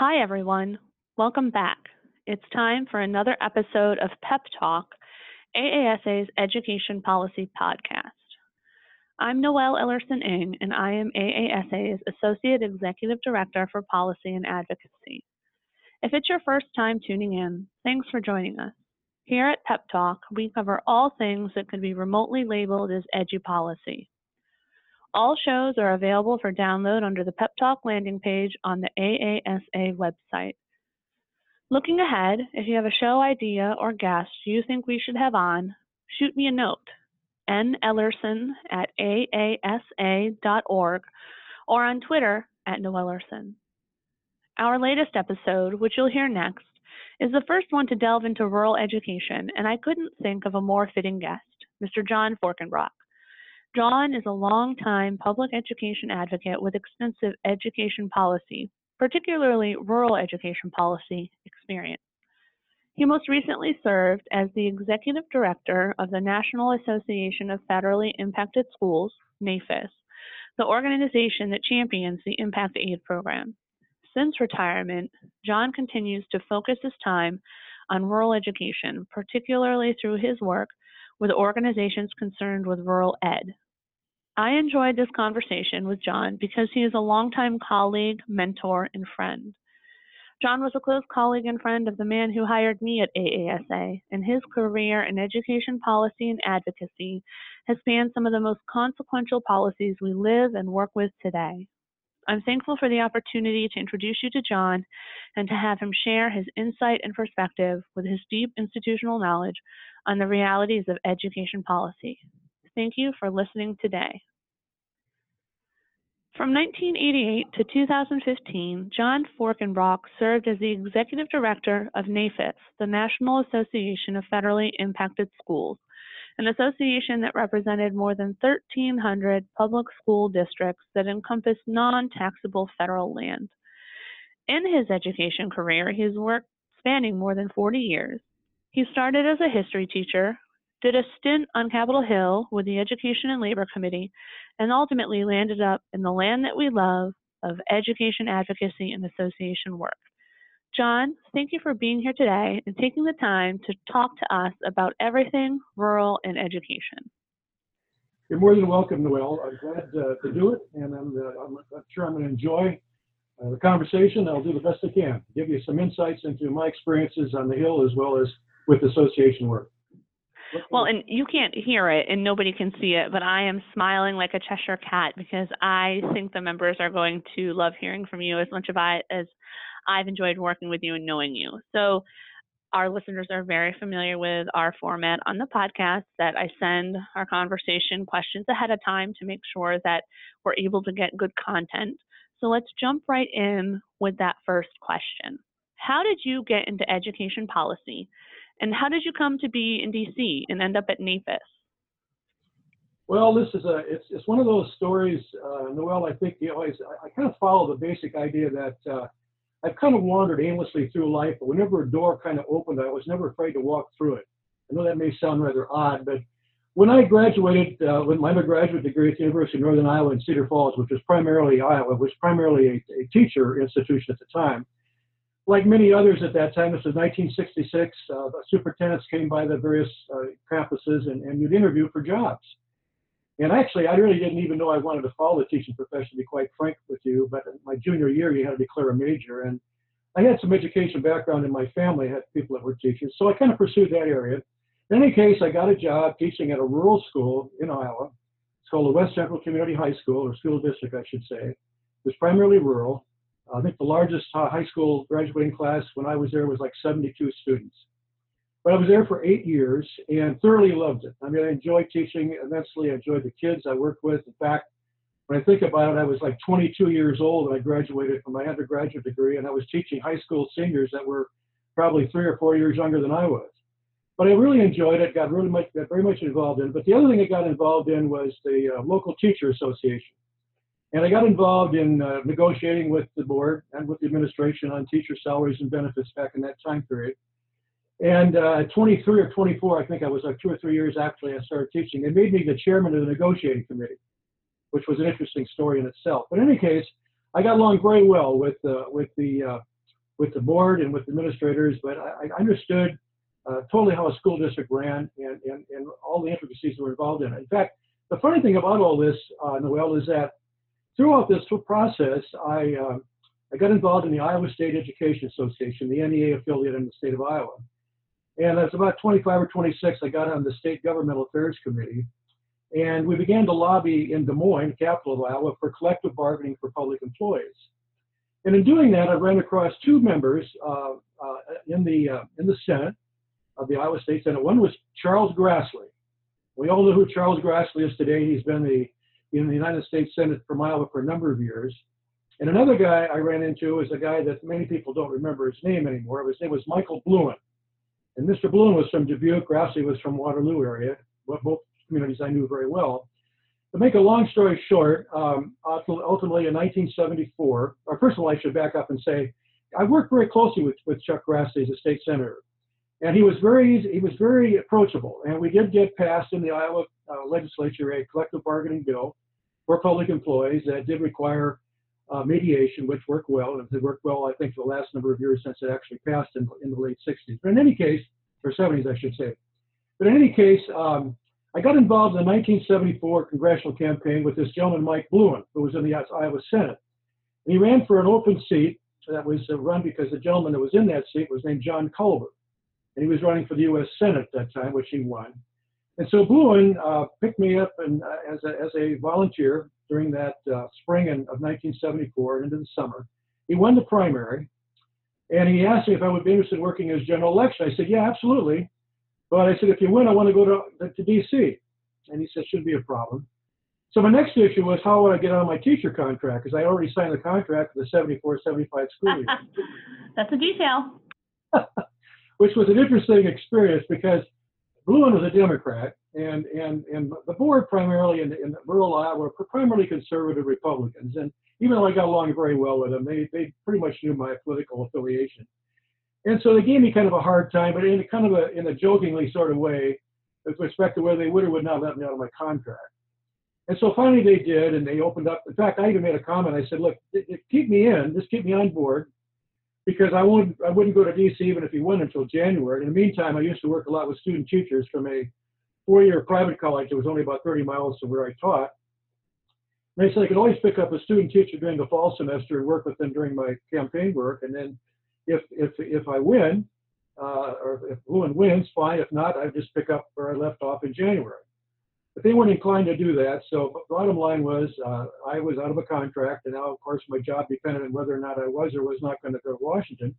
Hi, everyone. Welcome back. It's time for another episode of Pep Talk, AASA's Education Policy Podcast. I'm Noelle Ellerson Ng, and I am AASA's Associate Executive Director for Policy and Advocacy. If it's your first time tuning in, thanks for joining us. Here at Pep Talk, we cover all things that could be remotely labeled as edu policy. All shows are available for download under the Pep Talk landing page on the AASA website. Looking ahead, if you have a show idea or guest you think we should have on, shoot me a note, nellerson at aasa.org, or on Twitter at noellerson. Our latest episode, which you'll hear next, is the first one to delve into rural education, and I couldn't think of a more fitting guest, Mr. John Forkenbrock. John is a longtime public education advocate with extensive education policy, particularly rural education policy, experience. He most recently served as the executive director of the National Association of Federally Impacted Schools, NAFIS, the organization that champions the Impact Aid program. Since retirement, John continues to focus his time on rural education, particularly through his work with organizations concerned with rural ed. I enjoyed this conversation with John because he is a longtime colleague, mentor, and friend. John was a close colleague and friend of the man who hired me at AASA, and his career in education policy and advocacy has spanned some of the most consequential policies we live and work with today. I'm thankful for the opportunity to introduce you to John and to have him share his insight and perspective with his deep institutional knowledge on the realities of education policy. Thank you for listening today. From 1988 to 2015, John Forkenbrock served as the executive director of NAFIS, the National Association of Federally Impacted Schools, an association that represented more than 1,300 public school districts that encompass non taxable federal land. In his education career, he has worked spanning more than 40 years. He started as a history teacher, did a stint on Capitol Hill with the Education and Labor Committee, and ultimately landed up in the land that we love of education advocacy and association work. John, thank you for being here today and taking the time to talk to us about everything rural and education. You're more than welcome, Noel. I'm glad uh, to do it, and I'm, uh, I'm, I'm sure I'm going to enjoy uh, the conversation. I'll do the best I can, to give you some insights into my experiences on the Hill as well as with association work. Well, and you can't hear it and nobody can see it, but I am smiling like a Cheshire cat because I think the members are going to love hearing from you as much as I as I've enjoyed working with you and knowing you. So our listeners are very familiar with our format on the podcast that I send our conversation questions ahead of time to make sure that we're able to get good content. So let's jump right in with that first question. How did you get into education policy? And how did you come to be in DC and end up at NAFIS? Well, this is a it's it's one of those stories, uh, Noelle. I think you know I, I kind of follow the basic idea that uh, I've kind of wandered aimlessly through life, but whenever a door kind of opened, I was never afraid to walk through it. I know that may sound rather odd, but when I graduated uh, with my undergraduate degree at the University of Northern Iowa in Cedar Falls, which was primarily Iowa, was primarily a, a teacher institution at the time like many others at that time, this was 1966, uh, superintendents came by the various uh, campuses and, and you'd interview for jobs. And actually, I really didn't even know I wanted to follow the teaching profession, to be quite frank with you. But my junior year, you had to declare a major. And I had some education background in my family, I had people that were teachers. So I kind of pursued that area. In any case, I got a job teaching at a rural school in Iowa. It's called the West Central Community High School, or school district, I should say. It was primarily rural. I think the largest uh, high school graduating class when I was there was like 72 students. But I was there for eight years and thoroughly loved it. I mean, I enjoyed teaching immensely. I enjoyed the kids I worked with. In fact, when I think about it, I was like 22 years old when I graduated from my undergraduate degree, and I was teaching high school seniors that were probably three or four years younger than I was. But I really enjoyed it, got really much, got very much involved in. It. But the other thing I got involved in was the uh, local teacher association. And I got involved in uh, negotiating with the board and with the administration on teacher salaries and benefits back in that time period. And uh, 23 or 24, I think I was like two or three years after I started teaching, they made me the chairman of the negotiating committee, which was an interesting story in itself. But in any case, I got along very well with uh, with the uh, with the board and with administrators, but I, I understood uh, totally how a school district ran and, and, and all the intricacies that were involved in it. In fact, the funny thing about all this, uh, Noel, is that throughout this whole process, I, uh, I got involved in the Iowa State Education Association, the NEA affiliate in the state of Iowa. And as about 25 or 26, I got on the state governmental affairs committee. And we began to lobby in Des Moines, capital of Iowa, for collective bargaining for public employees. And in doing that, I ran across two members uh, uh, in the uh, in the Senate of the Iowa State Senate. One was Charles Grassley. We all know who Charles Grassley is today. He's been the in the United States Senate from Iowa for a number of years. And another guy I ran into is a guy that many people don't remember his name anymore. His name was Michael Blouin. And Mr. Blouin was from Dubuque. Grassley was from Waterloo area, both communities I knew very well. To make a long story short, um, ultimately in 1974, or first of all, I should back up and say, I worked very closely with, with Chuck Grassley as a state senator and he was very he was very approachable. And we did get passed in the Iowa uh, legislature a collective bargaining bill for public employees that did require uh, mediation, which worked well, and it worked well, I think, for the last number of years since it actually passed in, in the late 60s. But in any case, or 70s, I should say. But in any case, um, I got involved in the 1974 congressional campaign with this gentleman, Mike Blouin, who was in the Iowa Senate. And he ran for an open seat that was run because the gentleman that was in that seat was named John Culver and he was running for the U.S. Senate at that time, which he won. And so Blouin uh, picked me up and, uh, as, a, as a volunteer during that uh, spring in, of 1974 and into the summer. He won the primary, and he asked me if I would be interested in working as general election. I said, yeah, absolutely. But I said, if you win, I want to go to, to D.C. And he said, shouldn't be a problem. So my next issue was how would I get on my teacher contract? Because I already signed the contract for the 74, 75 school year. That's a detail. which was an interesting experience because Blouin was a Democrat, and and and the board primarily in, in rural Iowa were primarily conservative Republicans. And even though I got along very well with them, they they pretty much knew my political affiliation. And so they gave me kind of a hard time, but in a kind of a in a jokingly sort of way, with respect to whether they would or would not let me out of my contract. And so finally they did, and they opened up. In fact, I even made a comment. I said, "Look, keep me in, just keep me on board." because I wouldn't I wouldn't go to DC even if he went until January. In the meantime, I used to work a lot with student teachers from a four-year private college that was only about 30 miles from where I taught. And they said I could always pick up a student teacher during the fall semester and work with them during my campaign work. And then if if if I win, uh, or if Blouin wins, fine. If not, I'd just pick up where I left off in January. But they weren't inclined to do that. So bottom line was uh, I was out of a contract, and now, of course, my job depended on whether or not I was or was not going to go to Washington.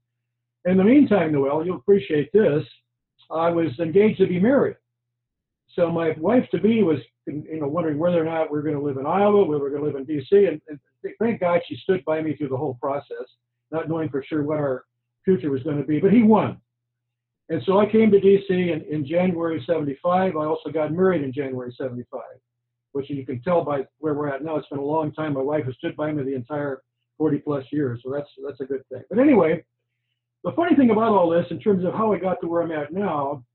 In the meantime, Noel, you'll appreciate this. I was engaged to be married. So my wife to be was, you know, wondering whether or not we are going to live in Iowa, whether we are going to live in D.C. And, and thank God she stood by me through the whole process, not knowing for sure what our future was going to be. But he won. And so I came to DC in, in January 75. I also got married in January 75, which you can tell by where we're at now. It's been a long time. My wife has stood by me the entire 40 plus years. So that's, that's a good thing. But anyway, the funny thing about all this in terms of how I got to where I'm at now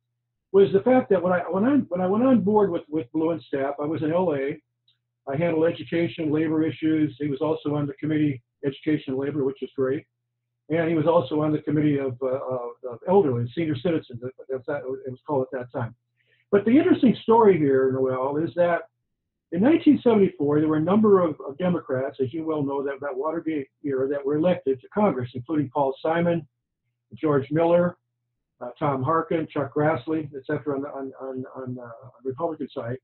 was the fact that when I, when I, when I went on board with, with Blouin staff, I was in LA. I handled education, labor issues. He was also on the committee, education and labor, which is great and he was also on the committee of, uh, of elderly senior citizens. That's that, it was called at that time. But the interesting story here, Noel, is that in 1974 there were a number of, of Democrats, as you well know, that that Watergate era that were elected to Congress, including Paul Simon, George Miller, uh, Tom Harkin, Chuck Grassley, etc. on the on, on, on, the Republican side.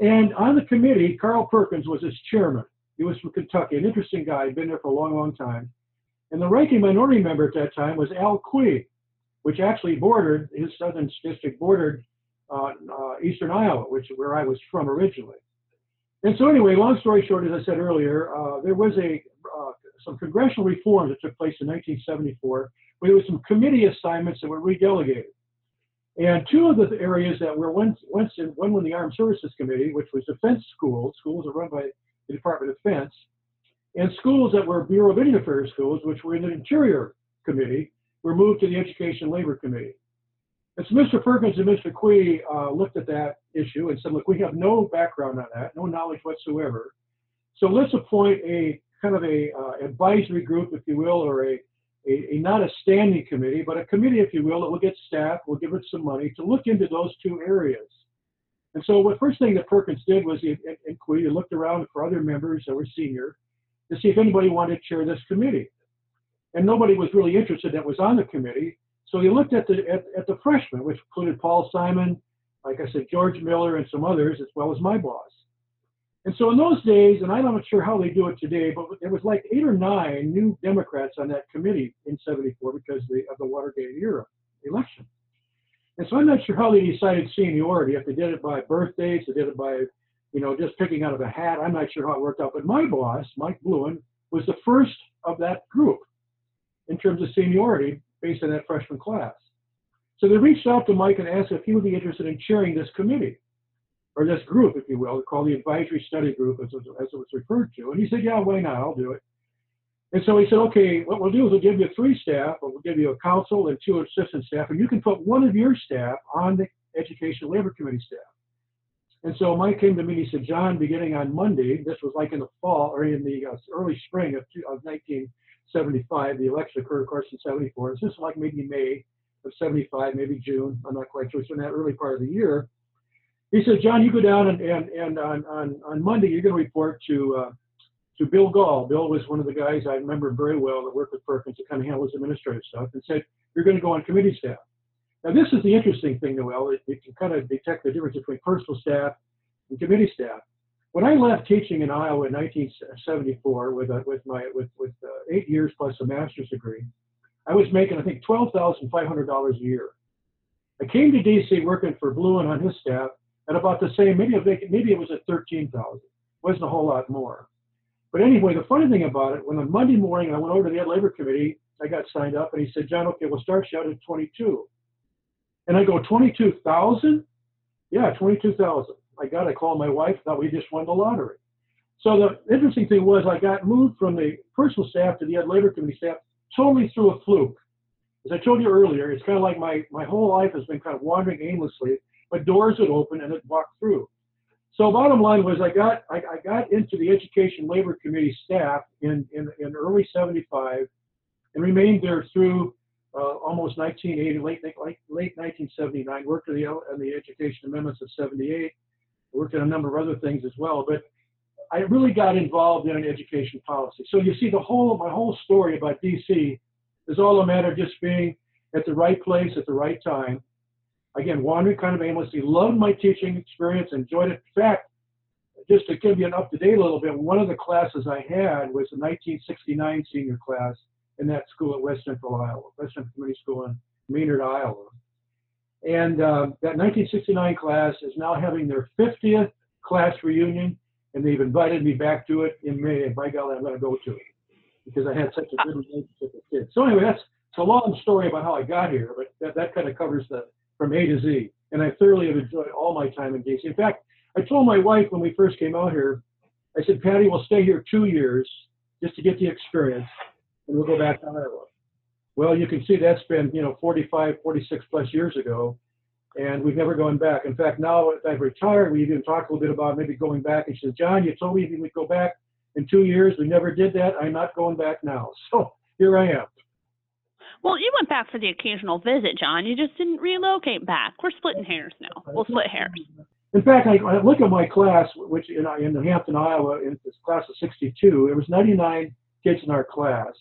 And on the committee, Carl Perkins was its chairman. He was from Kentucky, an interesting guy, had been there for a long, long time. And the ranking minority member at that time was Al Quie, which actually bordered, his southern district bordered uh, uh, eastern Iowa, which is where I was from originally. And so anyway, long story short, as I said earlier, uh, there was a uh, some congressional reform that took place in 1974, where there was some committee assignments that were redelegated. And two of the areas that were once, in, one was the Armed Services Committee, which was defense schools. Schools are run by the Department of Defense. And schools that were Bureau of Indian Affairs schools, which were in the Interior Committee, were moved to the Education Labor Committee. And so Mr. Perkins and Mr. Quie uh, looked at that issue and said, look, we have no background on that, no knowledge whatsoever. So let's appoint a kind of a uh, advisory group, if you will, or a, a, a, not a standing committee, but a committee, if you will, that will get staff, will give it some money to look into those two areas. And so, the first thing that Perkins did was he, looked around for other members that were senior to see if anybody wanted to chair this committee. And nobody was really interested that was on the committee. So he looked at the at, at the freshmen, which included Paul Simon, like I said, George Miller, and some others, as well as my boss. And so in those days, and I'm not sure how they do it today, but there was like eight or nine new Democrats on that committee in 74 because of the, of the Watergate era election. And so I'm not sure how they decided seniority, if they did it by birthdays, they did it by, you know, just picking out of a hat. I'm not sure how it worked out. But my boss, Mike Blouin, was the first of that group in terms of seniority based on that freshman class. So they reached out to Mike and asked if he would be interested in chairing this committee or this group, if you will, called the Advisory Study Group, as, as it was referred to. And he said, yeah, why not? I'll do it. And so he said, okay, what we'll do is we'll give you three staff, or we'll give you a council and two assistant staff, and you can put one of your staff on the Education Labor Committee staff. And so Mike came to me and he said, John, beginning on Monday, this was like in the fall or in the uh, early spring of, of 1975, the election occurred, of course, in 74. This is like maybe May of 75, maybe June. I'm not quite sure. It's in that early part of the year. He said, John, you go down and, and, and on, on, on Monday, you're going to report to, uh, to Bill Gall. Bill was one of the guys I remember very well that worked with Perkins to kind of handle his administrative stuff and said, you're going to go on committee staff. Now, this is the interesting thing, Noel. It can kind of detect the difference between personal staff and committee staff. When I left teaching in Iowa in 1974 with, uh, with, my, with, with uh, eight years plus a master's degree, I was making, I think, $12,500 a year. I came to DC working for Blouin on his staff at about the same, maybe, maybe it was at 13,000. Wasn't a whole lot more. But anyway, the funny thing about it, when on Monday morning I went over to the Ed Labor Committee, I got signed up and he said, John, okay, we'll start you out at 22. And I go, 22,000? Yeah, 22,000. I got, I called my wife, thought we just won the lottery. So the interesting thing was I got moved from the personal staff to the Ed Labor Committee staff totally through a fluke. As I told you earlier, it's kind of like my, my whole life has been kind of wandering aimlessly but doors would open and it walked through. So bottom line was I got I, I got into the Education Labor Committee staff in, in, in early 75 and remained there through uh, almost 1980, late, late, late 1979. Worked on the, the Education Amendments of 78. Worked on a number of other things as well. But I really got involved in education policy. So you see, the whole my whole story about DC is all a matter of just being at the right place at the right time Again, wandering kind of aimlessly. Loved my teaching experience, enjoyed it. In fact, just to give you an up to date a little bit, one of the classes I had was the 1969 senior class in that school at West Central Iowa, West Central Community School in Maynard, Iowa. And uh, that 1969 class is now having their 50th class reunion, and they've invited me back to it in May. And by golly, I'm going to go to it because I had such a good relationship with the kids. So anyway, that's it's a long story about how I got here, but that, that kind of covers the from A to Z. And I thoroughly have enjoyed all my time in DC. In fact, I told my wife when we first came out here, I said, Patty, we'll stay here two years just to get the experience, and we'll go back to Iowa. Well, you can see that's been, you know, 45, 46 plus years ago, and we've never gone back. In fact, now that I've retired, we even talked a little bit about maybe going back. And she said, John, you told me we'd go back in two years. We never did that. I'm not going back now. So here I am. Well, you went back for the occasional visit, John. You just didn't relocate back. We're splitting hairs now. We'll split hairs. In fact, I, I look at my class, which in, in Hampton, Iowa, in this class of 62, there was 99 kids in our class,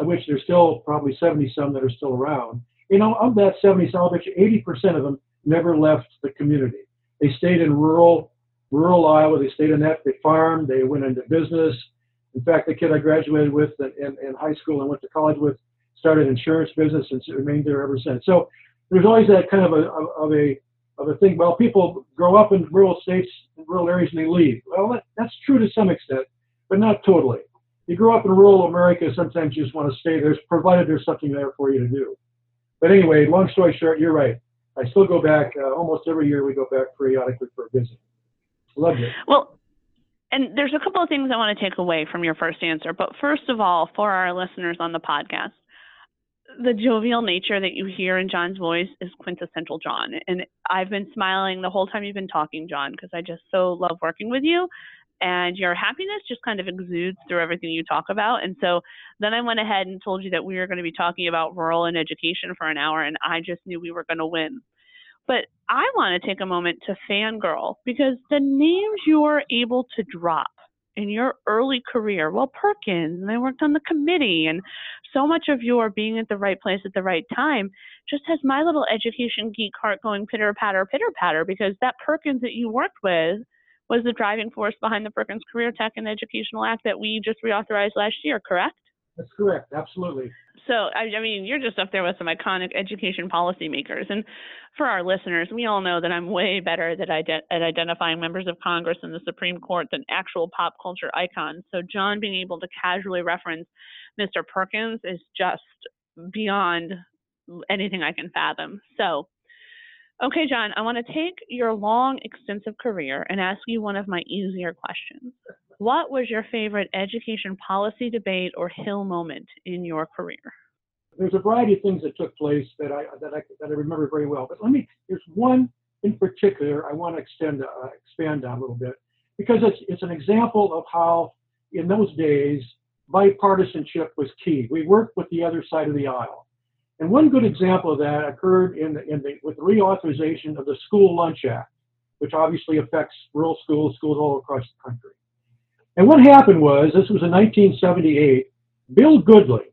of which there's still probably 70 some that are still around. You know, of that 70 some, I'll bet you 80% of them never left the community. They stayed in rural, rural Iowa. They stayed in that. They farmed. They went into business. In fact, the kid I graduated with in, in high school and went to college with started insurance business and remained there ever since. So there's always that kind of a of a of a thing. Well, people grow up in rural states, rural areas, and they leave. Well, that, that's true to some extent, but not totally. You grow up in rural America, sometimes you just want to stay there, provided there's something there for you to do. But anyway, long story short, you're right. I still go back uh, almost every year. We go back periodically for a visit. Loved it. Well, and there's a couple of things I want to take away from your first answer. But first of all, for our listeners on the podcast, the jovial nature that you hear in John's voice is quintessential John. And I've been smiling the whole time you've been talking, John, because I just so love working with you. and your happiness just kind of exudes through everything you talk about. And so then I went ahead and told you that we were going to be talking about rural and education for an hour, and I just knew we were going to win. But I want to take a moment to fangirl because the names you are able to drop in your early career, well, Perkins, and I worked on the committee, and so much of your being at the right place at the right time just has my little education geek heart going pitter patter, pitter patter, because that Perkins that you worked with was the driving force behind the Perkins Career Tech and Educational Act that we just reauthorized last year, correct? That's correct, absolutely. So, I, mean, you're just up there with some iconic education policymakers. And for our listeners, we all know that I'm way better at, ident- at identifying members of Congress and the Supreme Court than actual pop culture icons. So, John being able to casually reference Mr. Perkins is just beyond anything I can fathom. So, okay, John, I want to take your long, extensive career and ask you one of my easier questions. What was your favorite education policy debate or Hill moment in your career? There's a variety of things that took place that I that I that I remember very well. But let me there's one in particular I want to extend uh, expand on a little bit because it's it's an example of how in those days bipartisanship was key. We worked with the other side of the aisle. And one good example of that occurred in the, in the with the reauthorization of the School Lunch Act, which obviously affects rural schools, schools all across the country. And what happened was, this was in 1978, Bill Goodling.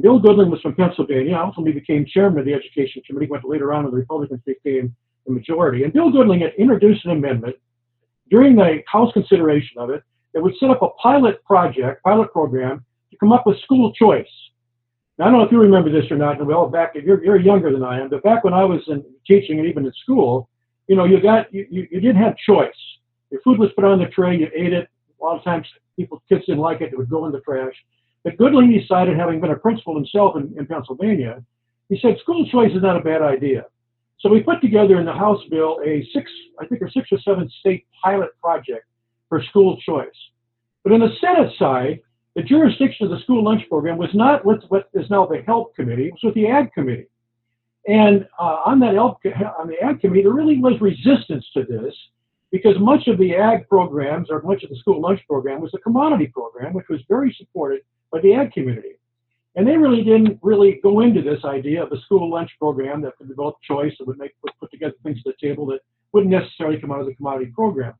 Bill Goodling was from Pennsylvania, ultimately became chairman of the Education Committee, went later on when the Republicans became the majority. And Bill Goodling had introduced an amendment during the House consideration of it that would set up a pilot project, pilot program, to come up with school choice. Now, I don't know if you remember this or not, Well, back, you're, you're younger than I am, but back when I was in teaching and even in school, you know, you got, you, you, you didn't have choice. Your food was put on the tray, you ate it, a lot of times people, kids didn't like it, it would go in the trash. But Goodling decided, having been a principal himself in, in Pennsylvania, he said school choice is not a bad idea. So we put together in the House bill a six, I think, or six or seven state pilot project for school choice. But in the Senate side, the jurisdiction of the school lunch program was not with what is now the Health Committee, it was with the Ag Committee. And uh, on that on the Ag Committee, there really was resistance to this because much of the ag programs or much of the school lunch program was a commodity program, which was very supported by the ag community. And they really didn't really go into this idea of a school lunch program that could develop choice and would make put, together things to the table that wouldn't necessarily come out of the commodity program.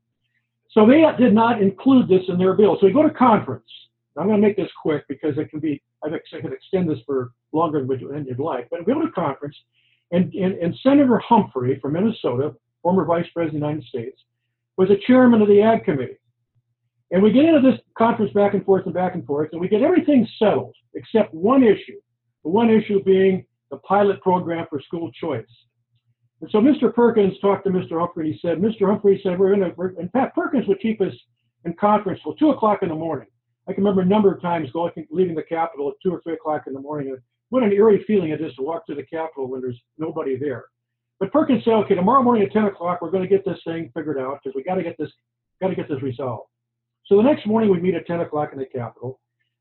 So they did not include this in their bill. So we go to conference. I'm going to make this quick because it can be, I could extend this for longer than you'd like. But we go to conference, and, and, and Senator Humphrey from Minnesota, former Vice President of the United States, was a chairman of the Ag Committee. And we get into this conference back and forth and back and forth, and we get everything settled except one issue. The one issue being the pilot program for school choice. And so Mr. Perkins talked to Mr. Humphrey. and He said, Mr. Humphrey said, we're going to, and Pat Perkins would keep us in conference till 2 o'clock in the morning. I can remember a number of times going, leaving the Capitol at 2 or 3 o'clock in the morning. What an eerie feeling it is to walk to the Capitol when there's nobody there. But Perkins said, okay, tomorrow morning at 10 o'clock, we're going to get this thing figured out because we got to get this, got to get this resolved. So the next morning we meet at 10 o'clock in the Capitol,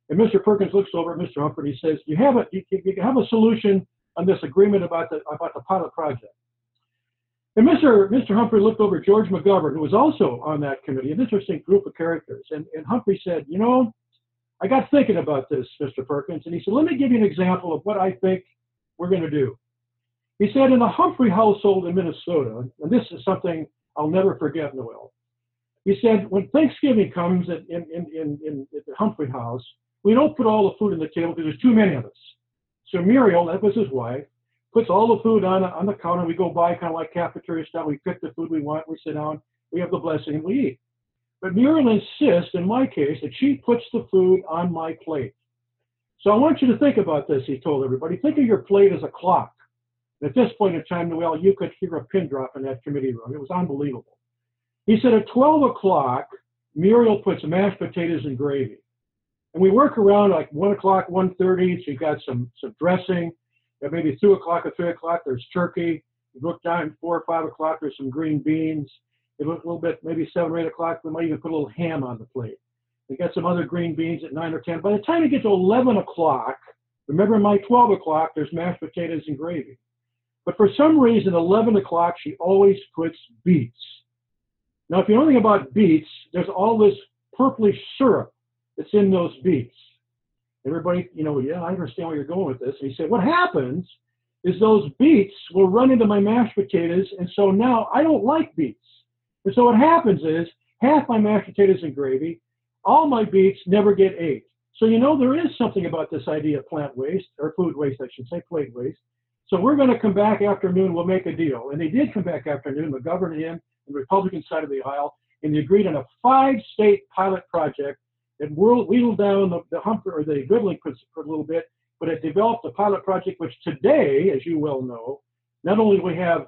and Mr. Perkins looks over at Mr. Humphrey. And he says, "You have a, you, you have a solution on this agreement about the about the pilot project." And Mr. Mr. Humphrey looked over at George McGovern, who was also on that committee, an interesting group of characters. And, and Humphrey said, "You know, I got thinking about this, Mr. Perkins." And he said, "Let me give you an example of what I think we're going to do." He said in the Humphrey household in Minnesota, and this is something I'll never forget, Noel. He said when Thanksgiving comes in, in, in, in, the Humphrey house, we don't put all the food on the table because there's too many of us. So Muriel, that was his wife, puts all the food on, on the counter. We go by kind of like cafeteria style. We pick the food we want. We sit down. We have the blessing and we eat. But Muriel insists, in my case, that she puts the food on my plate. So I want you to think about this, he told everybody. Think of your plate as a clock. At this point in time, Noel, you could hear a pin drop in that committee room. It was unbelievable. He said at 12 o'clock, Muriel puts mashed potatoes and gravy. And we work around like 1 o'clock, 1.30, so you got some, some dressing. At maybe 2 o'clock or 3 o'clock, there's turkey. You look down at 4 or 5 o'clock, there's some green beans. You look a little bit, maybe 7 or 8 o'clock, we might even put a little ham on the plate. We got some other green beans at 9 or 10. By the time you get to 11 o'clock, remember my 12 o'clock, there's mashed potatoes and gravy. But for some reason, 11 o'clock, she always puts beets. Now, if you know anything about beets, there's all this purplish syrup that's in those beets. Everybody, you know, yeah, I understand where you're going with this. And he said, what happens is those beets will run into my mashed potatoes, and so now I don't like beets. And so what happens is half my mashed potatoes and gravy, all my beets never get ate. So you know there is something about this idea of plant waste or food waste, I should say, plate waste. So we're going to come back after noon. We'll make a deal, and they did come back after noon. McGovern and the Republican side of the aisle, and they agreed on a five-state pilot project that wheeled down the, the hump or the Goodling for a little bit, but it developed a pilot project which today, as you well know, not only do we have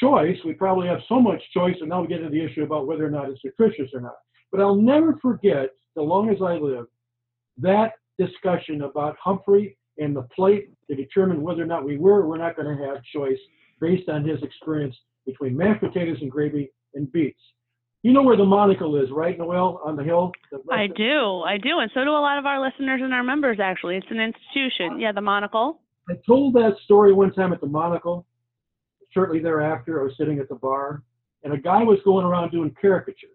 choice, we probably have so much choice, and now we get into the issue about whether or not it's nutritious or not. But I'll never forget, so long as I live, that discussion about Humphrey and the plate to determine whether or not we were or we're not going to have choice based on his experience between mashed potatoes and gravy and beets. You know where the monocle is, right, Noel, on the hill? I do, I do, and so do a lot of our listeners and our members. Actually, it's an institution. Yeah, the monocle. I told that story one time at the monocle. Shortly thereafter, I was sitting at the bar, and a guy was going around doing caricatures.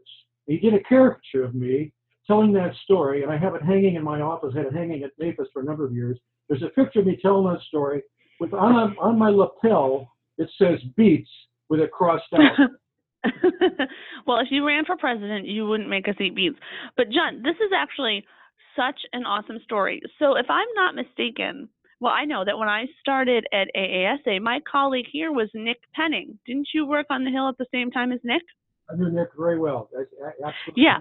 He did a caricature of me telling that story, and I have it hanging in my office. Had it hanging at NAFIS for a number of years. There's a picture of me telling that story with on on my lapel it says beets with it crossed out. well, if you ran for president, you wouldn't make us eat beets. But John, this is actually such an awesome story. So if I'm not mistaken, well, I know that when I started at AASA, my colleague here was Nick Penning. Didn't you work on the Hill at the same time as Nick? I knew Nick very well. Absolutely. Yeah.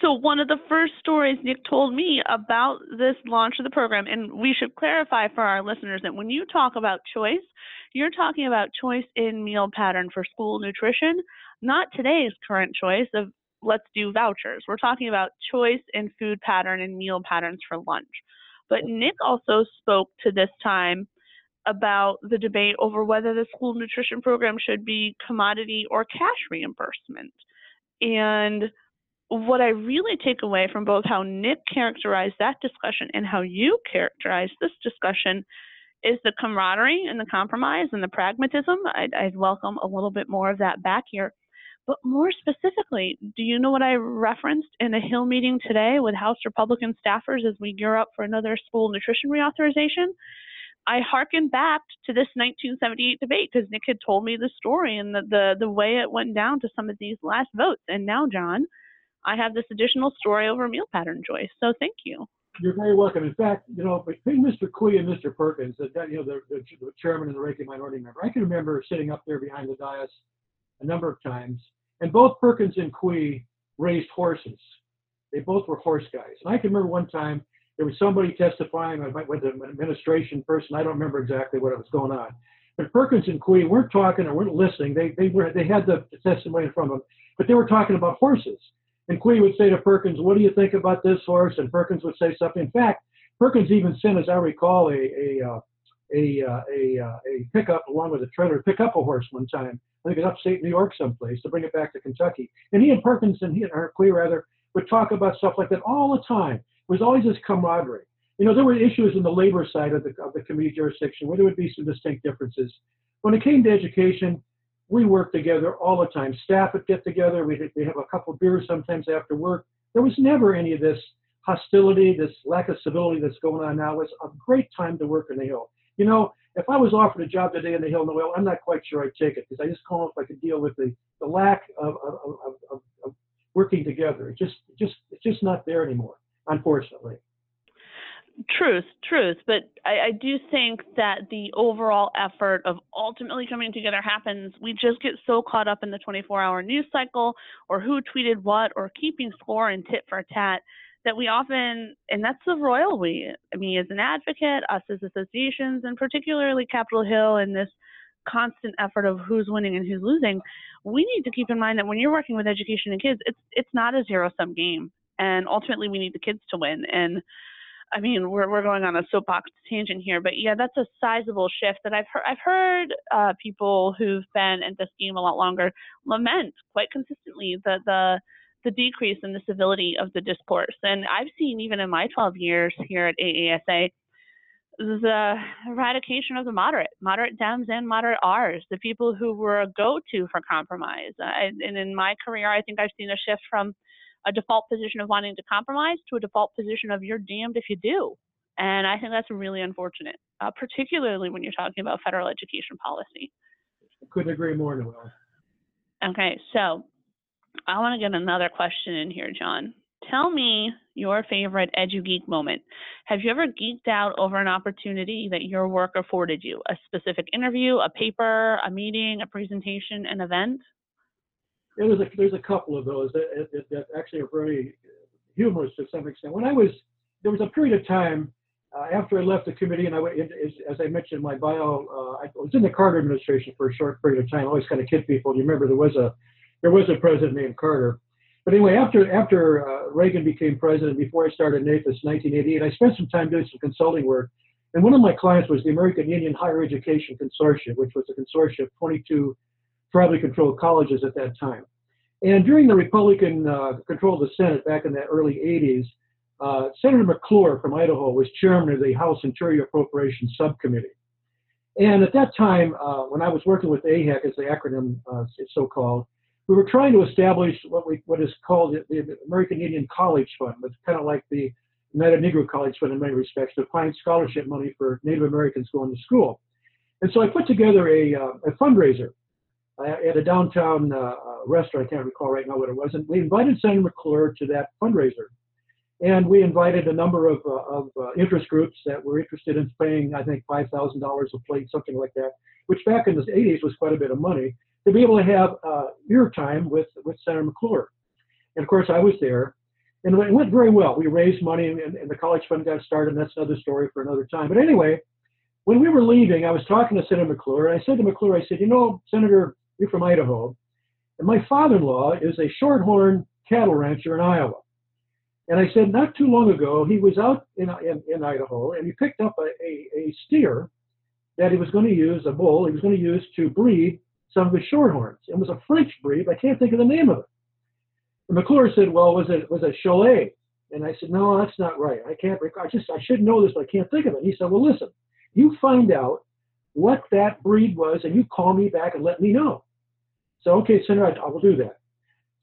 So one of the first stories Nick told me about this launch of the program, and we should clarify for our listeners that when you talk about choice, you're talking about choice in meal pattern for school nutrition, not today's current choice of let's do vouchers. We're talking about choice in food pattern and meal patterns for lunch. But Nick also spoke to this time about the debate over whether the school nutrition program should be commodity or cash reimbursement. And what I really take away from both how Nick characterized that discussion and how you characterized this discussion is the camaraderie and the compromise and the pragmatism. I'd, I'd, welcome a little bit more of that back here. But more specifically, do you know what I referenced in a Hill meeting today with House Republican staffers as we gear up for another school nutrition reauthorization? I harkened back to this 1978 debate because Nick had told me the story and the, the, the way it went down to some of these last votes. And now, John, I have this additional story over meal pattern choice. So thank you. You're very welcome. In fact, you know, between Mr. Quie and Mr. Perkins, the, you know, the, the, the chairman and the ranking minority member, I can remember sitting up there behind the dais a number of times, and both Perkins and Quie raised horses. They both were horse guys. And I can remember one time there was somebody testifying, I went with an administration person, I don't remember exactly what was going on. But Perkins and Quie weren't talking or weren't listening. They, they, were, they had the testimony in front of them, but they were talking about horses. And Quie would say to Perkins, What do you think about this horse? And Perkins would say something. In fact, Perkins even sent, as I recall, a, a, uh, a, uh, a, uh, a pickup along with a trailer to pick up a horse one time. I think in upstate New York someplace to bring it back to Kentucky. And he and Perkins and he and Quie rather would talk about stuff like that all the time. Was always this camaraderie. You know, there were issues in the labor side of the, of the community jurisdiction where there would be some distinct differences. When it came to education, we worked together all the time. Staff would get together. We'd, we'd have a couple beers sometimes after work. There was never any of this hostility, this lack of civility that's going on now. It's a great time to work in the Hill. You know, if I was offered a job today in the Hill Noel, I'm not quite sure I'd take it because I just don't know if I could deal with the, the lack of, of, of, of working together. It just, just, it's just not there anymore, unfortunately. Truth, truth. But I, I do think that the overall effort of ultimately coming together happens. We just get so caught up in the 24 hour news cycle or who tweeted what or keeping score and tit for tat that we often, and that's the royal we, me as an advocate, us as associations, and particularly Capitol Hill and this constant effort of who's winning and who's losing, we need to keep in mind that when you're working with education and kids, it's it's not a zero sum game. And ultimately we need the kids to win. And I mean, we're we're going on a soapbox tangent here, but yeah, that's a sizable shift that I've heard. I've heard uh, people who've been at this game a lot longer lament quite consistently the the the decrease in the civility of the discourse, and I've seen even in my 12 years here at AASA the eradication of the moderate, moderate Dems and moderate Rs, the people who were a go-to for compromise. Uh, and in my career, I think I've seen a shift from a default position of wanting to compromise to a default position of you're damned if you do. And I think that's really unfortunate, uh, particularly when you're talking about federal education policy. Couldn't agree more, Noel. Okay, so I want to get another question in here, John. Tell me your favorite EduGeek moment. Have you ever geeked out over an opportunity that your work afforded you? A specific interview, a paper, a meeting, a presentation, an event? Yeah, there's a, there's a couple of those that, that, that actually are very humorous to some extent. When I was, there was a period of time uh, after I left the committee, and I went, as, as I mentioned in my bio, uh, I was in the Carter administration for a short period of time. I always kind of kid people. You remember there was a there was a president named Carter. But anyway, after after uh, Reagan became president, before I started NAFIS 1988, I spent some time doing some consulting work. And one of my clients was the American Indian Higher Education Consortium, which was a consortium of 22 tribally controlled colleges at that time. And during the Republican uh, control of the Senate back in the early 80s, uh, Senator McClure from Idaho was chairman of the House Interior Appropriations Subcommittee. And at that time, uh, when I was working with AIHEC, as the acronym uh, is so called, we were trying to establish what we what is called the, American Indian College Fund. It's kind of like the United Negro College Fund in many respects, to find scholarship money for Native Americans going to school. And so I put together a, uh, a fundraiser at a downtown uh, restaurant. I can't recall right now what it was. And we invited Senator McClure to that fundraiser. And we invited a number of, uh, of uh, interest groups that were interested in paying, I think, $5,000 a plate, something like that, which back in the 80s was quite a bit of money, to be able to have uh, ear time with, with Senator McClure. And of course, I was there. And it went very well. We raised money, and, and the college fund got started, and that's another story for another time. But anyway, when we were leaving, I was talking to Senator McClure, and I said to McClure, I said, You know, Senator, you're from Idaho, and my father in law is a shorthorn cattle rancher in Iowa. And I said, not too long ago, he was out in, in, in Idaho and he picked up a, a, a, steer that he was going to use, a bull, he was going to use to breed some of his shorthorns. It was a French breed, I can't think of the name of it. And McClure said, well, was it, was it Charolais? And I said, no, that's not right. I can't, I just, I should know this, but I can't think of it. He said, well, listen, you find out what that breed was and you call me back and let me know. So, okay, Senator, I, I will do that.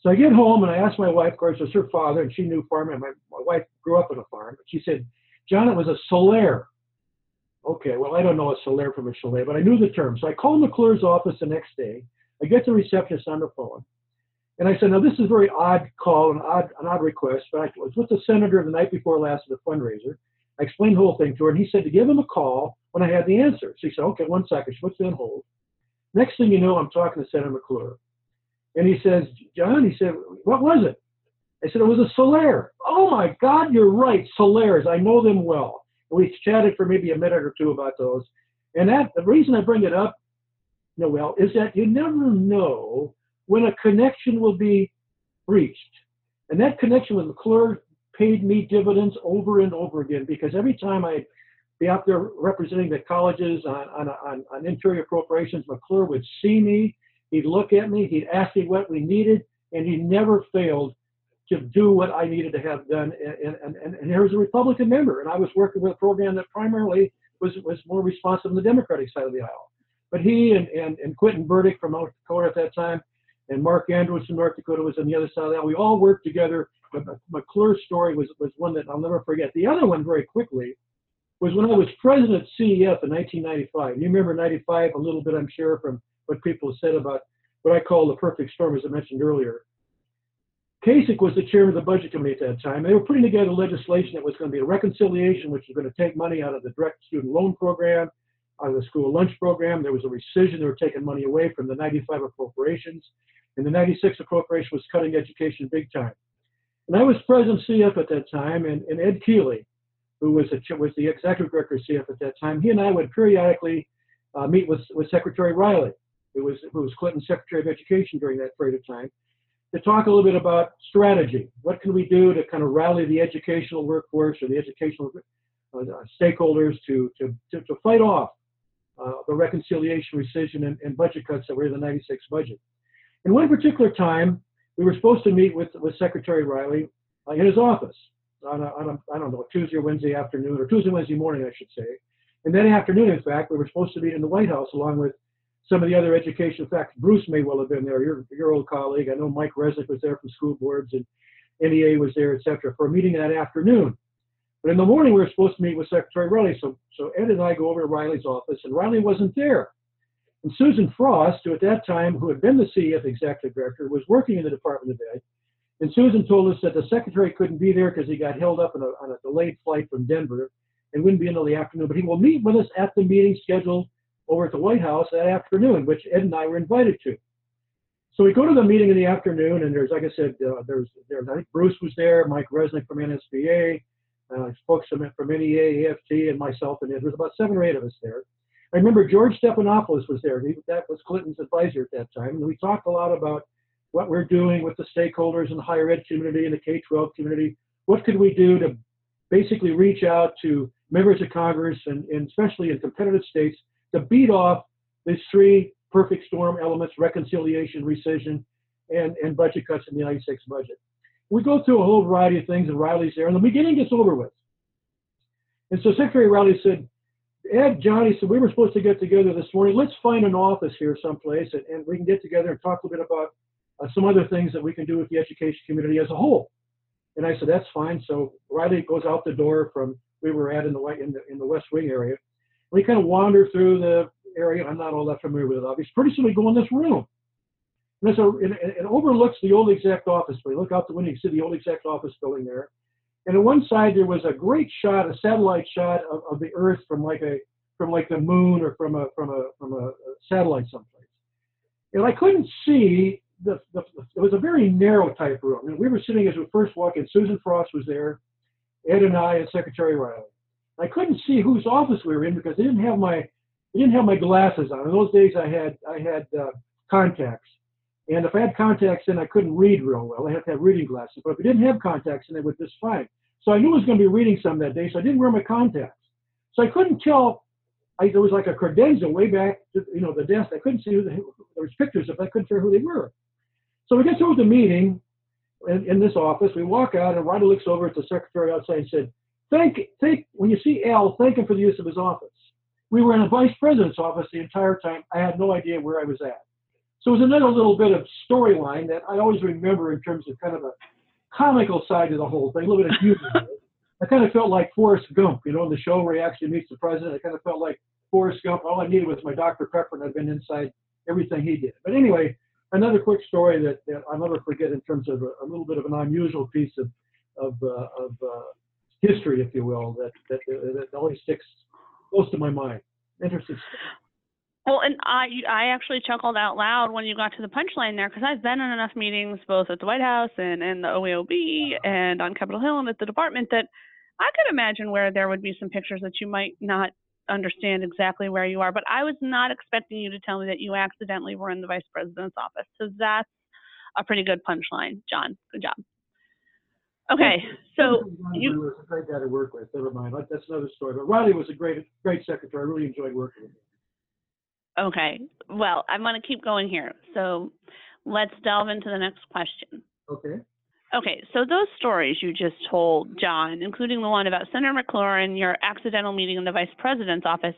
So I get home and I ask my wife, of course, it was her father, and she knew farming. My, my wife grew up on a farm. And she said, John, it was a Salers. Okay, well, I don't know a Salers from a Charolais, but I knew the term. So I called McClure's office the next day. I get the receptionist on the phone. And I said, now this is a very odd call, an odd, an odd request, but I was with the senator the night before last at the fundraiser. I explained the whole thing to her, and he said to give him a call when I had the answer. She said, okay, one second. She puts it on hold. Next thing you know, I'm talking to Senator McClure. And he says, John, he said, what was it? I said, it was a Salers. Oh my God, you're right, Solaires. I know them well. And we chatted for maybe a minute or two about those. And that the reason I bring it up, Noel, is that you never know when a connection will be reached. And that connection with McClure paid me dividends over and over again because every time I'd be out there representing the colleges on, on, on, on interior appropriations, McClure would see me He'd look at me, he'd ask me what we needed, and he never failed to do what I needed to have done. And, and, and, and there was a Republican member, and I was working with a program that primarily was, was more responsive on the Democratic side of the aisle. But he and, and, and Quentin Burdick from North Dakota at that time, and Mark Andrews from North Dakota was on the other side of that. We all worked together. But McClure's story was, was one that I'll never forget. The other one, very quickly, was when I was president of CEF in 1995. You remember 95 a little bit, I'm sure, from what people said about what I call the perfect storm, as I mentioned earlier. Kasich was the chairman of the budget committee at that time. They were putting together legislation that was going to be a reconciliation, which was going to take money out of the direct student loan program, out of the school lunch program. There was a rescission. They were taking money away from the 95 appropriations. And the 96 appropriation was cutting education big time. And I was president CEF at that time, and, and Ed Kealy, who was, was the executive director of CEF at that time, he and I would periodically uh, meet with, with Secretary Riley who was, who was Clinton's Secretary of Education during that period of time, to talk a little bit about strategy. What can we do to kind of rally the educational workforce or the educational uh, stakeholders to, to, to, to, fight off uh, the reconciliation, rescission, and, and, budget cuts that were in the 96 budget. In one particular time, we were supposed to meet with, with Secretary Riley uh, in his office on a, on a, I don't know, Tuesday or Wednesday afternoon, or Tuesday, Wednesday morning, I should say. And that afternoon, in fact, we were supposed to meet in the White House along with some of the other education. In fact, Bruce may well have been there, your, your old colleague. I know Mike Resnick was there from school boards and NEA was there, et cetera, for a meeting that afternoon. But in the morning, we were supposed to meet with Secretary Riley. So, so Ed and I go over to Riley's office, and Riley wasn't there. And Susan Frost, who at that time, who had been the CEF executive director, was working in the Department of Ed. And Susan told us that the secretary couldn't be there because he got held up on a, on a delayed flight from Denver and wouldn't be until the afternoon. But he will meet with us at the meeting scheduled over at the White House that afternoon, which Ed and I were invited to. So we go to the meeting in the afternoon, and there's, like I said, uh, there's, there's, I think Bruce was there, Mike Resnick from NSBA, uh, folks from, from NEA, AFT, and myself, and Ed. Was about seven or eight of us there. I remember George Stephanopoulos was there. He, that was Clinton's advisor at that time, and we talked a lot about what we're doing with the stakeholders in the higher ed community and the K-12 community. What could we do to basically reach out to members of Congress and, and especially in competitive states to beat off these three perfect storm elements, reconciliation, rescission, and, and budget cuts in the United States budget. We go through a whole variety of things, and Riley's there, and the beginning gets over with. And so Secretary Riley said, Ed, Johnny said, we were supposed to get together this morning. Let's find an office here someplace, and, and we can get together and talk a little bit about uh, some other things that we can do with the education community as a whole. And I said, that's fine. So Riley goes out the door from we were at in the in the, in the West Wing area. We kind of wander through the area. I'm not all that familiar with it, obviously. Pretty soon we go in this room. And so it, it overlooks the old exact office. We look out the window, you see the old exact office building there. And on one side there was a great shot, a satellite shot of, of the Earth from like a from like the moon or from a from a from a satellite someplace. And I couldn't see the, the, it was a very narrow type room. And we were sitting as we first walked in. Susan Frost was there, Ed and I, and Secretary Riley. I couldn't see whose office we were in because I didn't have my I didn't have my glasses on. In those days, I had I had uh, contacts, and if I had contacts in, I couldn't read real well. I had to have reading glasses. But if I didn't have contacts in, it was just fine. So I knew I was going to be reading some that day, so I didn't wear my contacts. So I couldn't tell. I, there was like a credenza way back, to, you know, the desk. I couldn't see who the, there was pictures of. But I couldn't figure who they were. So we get through the meeting in, in, this office. We walk out, and Ryder looks over at the secretary outside and said, "Thank, thank. When you see Al, thank him for the use of his office." We were in the vice president's office the entire time. I had no idea where I was at. So it was another little bit of storyline that I always remember in terms of kind of a comical side to the whole thing, a little bit of humor. I kind of felt like Forrest Gump, you know, in the show where he actually meets the president. I kind of felt like Forrest Gump. All I needed was my Dr. Pepper, and I'd been inside everything he did. But anyway, another quick story that, that, I'll never forget in terms of a, a, little bit of an unusual piece of of, uh, of uh, history, if you will, that, that that always sticks close to my mind. Interesting. Well, and I I actually chuckled out loud when you got to the punchline there because I've been in enough meetings both at the White House and in the OEOB and on Capitol Hill and at the department that I could imagine where there would be some pictures that you might not understand exactly where you are. But I was not expecting you to tell me that you accidentally were in the vice president's office. So that's a pretty good punchline, John. Good job. Okay, so you was a great guy to work with. Never mind, that's another story. But Riley was a great, great secretary. I really enjoyed working with him. Okay, well, I'm going to keep going here. So let's delve into the next question. Okay. Okay, so those stories you just told, John, including the one about Senator McClure and your accidental meeting in the vice president's office,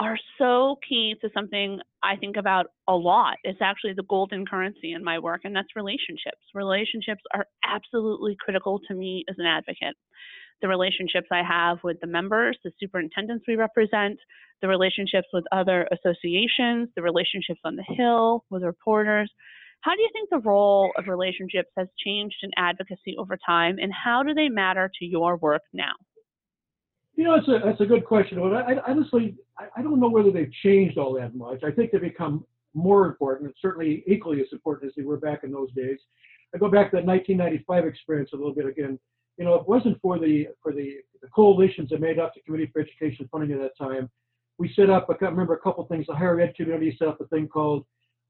are so key to something I think about a lot. It's actually the golden currency in my work, and that's relationships. Relationships are absolutely critical to me as an advocate. The relationships I have with the members, the superintendents we represent, the relationships with other associations, the relationships on the Hill with reporters, how do you think the role of relationships has changed in advocacy over time, and how do they matter to your work now? You know, that's a that's a good question. I, I honestly, I, don't know whether they've changed all that much. I think they've become more important, and certainly equally as important as they were back in those days. I go back to that 1995 experience a little bit again. You know, it wasn't for the for the, the coalitions that made up the Committee for Education Funding at that time. We set up, I remember a couple things. The higher ed community set up a thing called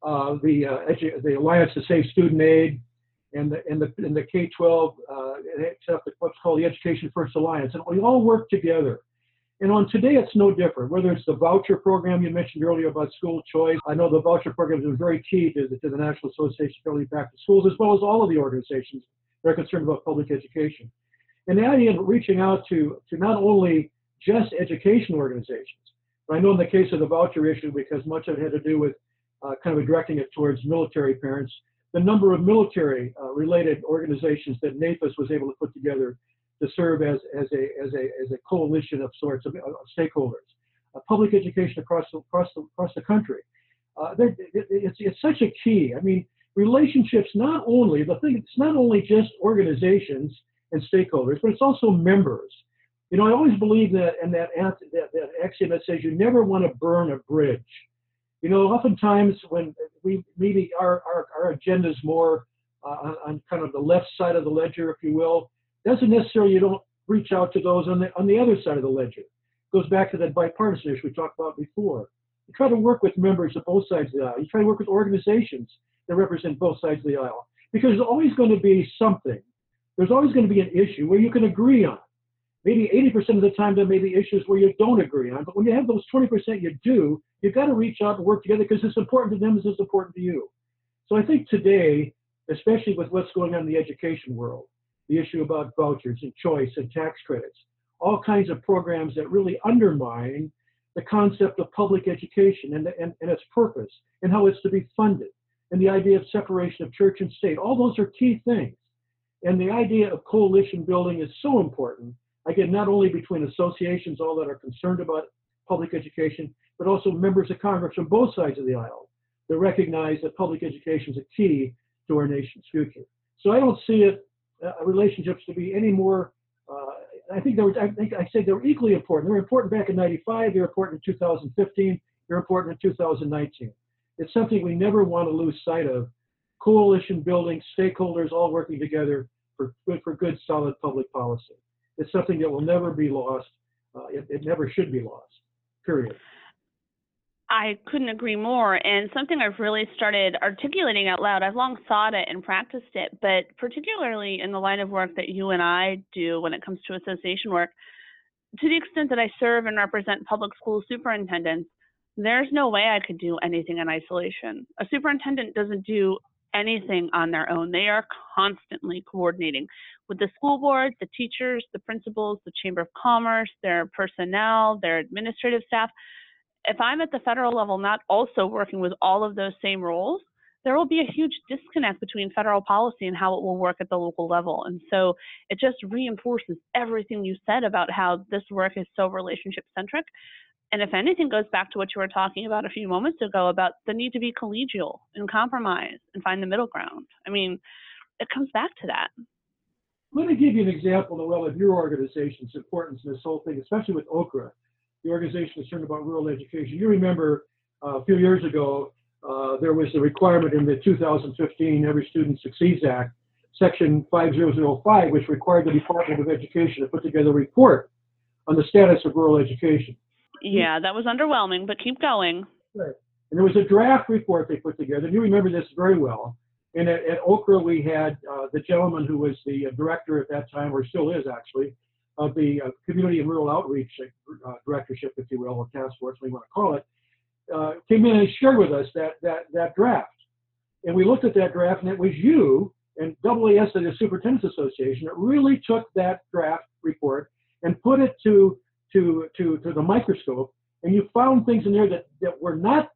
uh, the uh, the Alliance to Save Student Aid, and the and the and the K-12 uh, what's called the Education First Alliance, and we all work together. And on today, it's no different. Whether it's the voucher program you mentioned earlier about school choice, I know the voucher program is very key to the, to the National Association of Federally Impacted Schools, as well as all of the organizations that are concerned about public education. And the idea reaching out to to not only just education organizations, But I know in the case of the voucher issue, because much of it had to do with kind of directing it towards military parents, the number of military uh, related organizations that NAFIS was able to put together to serve as, as, a, as, a, as a coalition of sorts of, of stakeholders. Uh, public education across the, across the, across the country. Uh, it, it's, it's such a key. I mean, relationships not only, the thing, it's not only just organizations and stakeholders, but it's also members. You know, I always believe that in that, that, that axiom that says you never want to burn a bridge. You know, oftentimes when we maybe our, our, our agenda is more uh, on, kind of the left side of the ledger, if you will, doesn't necessarily you don't reach out to those on the on the other side of the ledger. It goes back to that bipartisan issue we talked about before. You try to work with members of both sides of the aisle. You try to work with organizations that represent both sides of the aisle because there's always going to be something. There's always going to be an issue where you can agree on. Maybe 80% of the time there may be issues where you don't agree on, but when you have those 20% you do, you've got to reach out and work together because it's important to them as it's important to you. So I think today, especially with what's going on in the education world, the issue about vouchers and choice and tax credits, all kinds of programs that really undermine the concept of public education and, and, and its purpose and how it's to be funded and the idea of separation of church and state. All those are key things. And the idea of coalition building is so important, again, not only between associations, all that are concerned about public education, but also members of Congress from both sides of the aisle that recognize that public education is a key to our nation's future. So I don't see it uh, relationships to be any more. Uh, I think they were. I think I said they were equally important. They were important back in '95. They were important in 2015. They're important in 2019. It's something we never want to lose sight of. Coalition building, stakeholders all working together for for good, solid public policy. It's something that will never be lost. Uh, it, it never should be lost. Period. I couldn't agree more. And something I've really started articulating out loud, I've long thought it and practiced it, but particularly in the line of work that you and I do when it comes to association work, to the extent that I serve and represent public school superintendents, there's no way I could do anything in isolation. A superintendent doesn't do anything on their own. They are constantly coordinating with the school board, the teachers, the principals, the Chamber of Commerce, their personnel, their administrative staff if I'm at the federal level not also working with all of those same roles, there will be a huge disconnect between federal policy and how it will work at the local level. And so it just reinforces everything you said about how this work is so relationship centric. And if anything goes back to what you were talking about a few moments ago about the need to be collegial and compromise and find the middle ground. I mean, it comes back to that. Let me give you an example, Noelle, of your organization's importance in this whole thing, especially with OCRE the organization concerned about rural education. You remember uh, a few years ago, uh, there was a requirement in the 2015 Every Student Succeeds Act, Section 5005, which required the Department of Education to put together a report on the status of rural education. Yeah, that was underwhelming, but keep going. Right. And there was a draft report they put together, and you remember this very well. And at, at OCRE, we had uh, the gentleman who was the uh, director at that time, or still is actually, of the uh, Community and Rural Outreach uh, Directorship, if you will, or task force, we want to call it, uh, came in and shared with us that, that, that draft. And we looked at that draft, and it was you and AAS, the Superintendents Association, that really took that draft report and put it to, to, to, to the microscope, and you found things in there that, that were not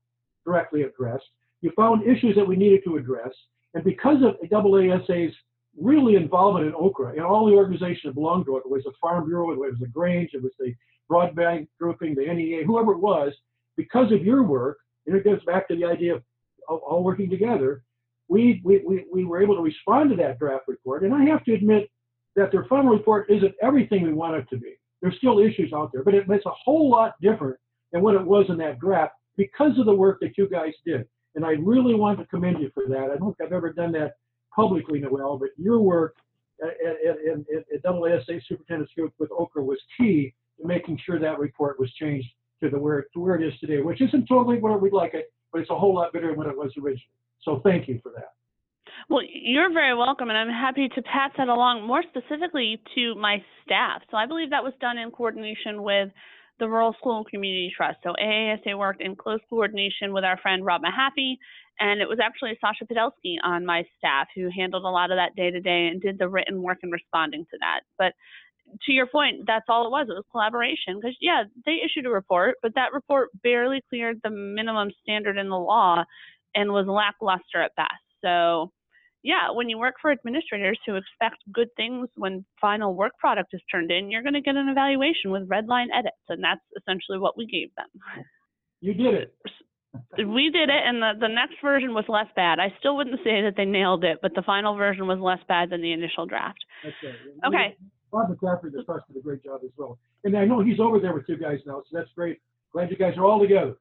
directly addressed. You found issues that we needed to address. And because of AASA's really involvement in OCRE and all the organizations that belonged to it. It was the Farm Bureau, it was the Grange, it was the Broadband Grouping, the NEA, whoever it was, because of your work, and it goes back to the idea of, all working together, we, we, we, we were able to respond to that draft report. And I have to admit that their final report isn't everything we want it to be. There's still issues out there, but it, it's a whole lot different than what it was in that draft because of the work that you guys did. And I really want to commend you for that. I don't think I've ever done that publicly, Noelle, but your work at, at, at, Superintendent's Group with OCRE was key to making sure that report was changed to the where to where it is today, which isn't totally where we'd like it, but it's a whole lot better than what it was originally. So thank you for that. Well, you're very welcome, and I'm happy to pass that along more specifically to my staff. So I believe that was done in coordination with the Rural School and Community Trust. So AASA worked in close coordination with our friend Rob Mahaffey, and it was actually Sasha Pudelski on my staff who handled a lot of that day to day and did the written work in responding to that. But to your point, that's all it was. It was collaboration. Because yeah, they issued a report, but that report barely cleared the minimum standard in the law, and was lackluster at best. So yeah, when you work for administrators who expect good things when final work product is turned in, you're going to get an evaluation with red line edits, and that's essentially what we gave them. You did it. We did it, and the, the next version was less bad. I still wouldn't say that they nailed it, but the final version was less bad than the initial draft. And Okay. Bob Mahaffey, the trust, did a great job as well. And I know he's over there with you guys now, so that's great. Glad you guys are all together.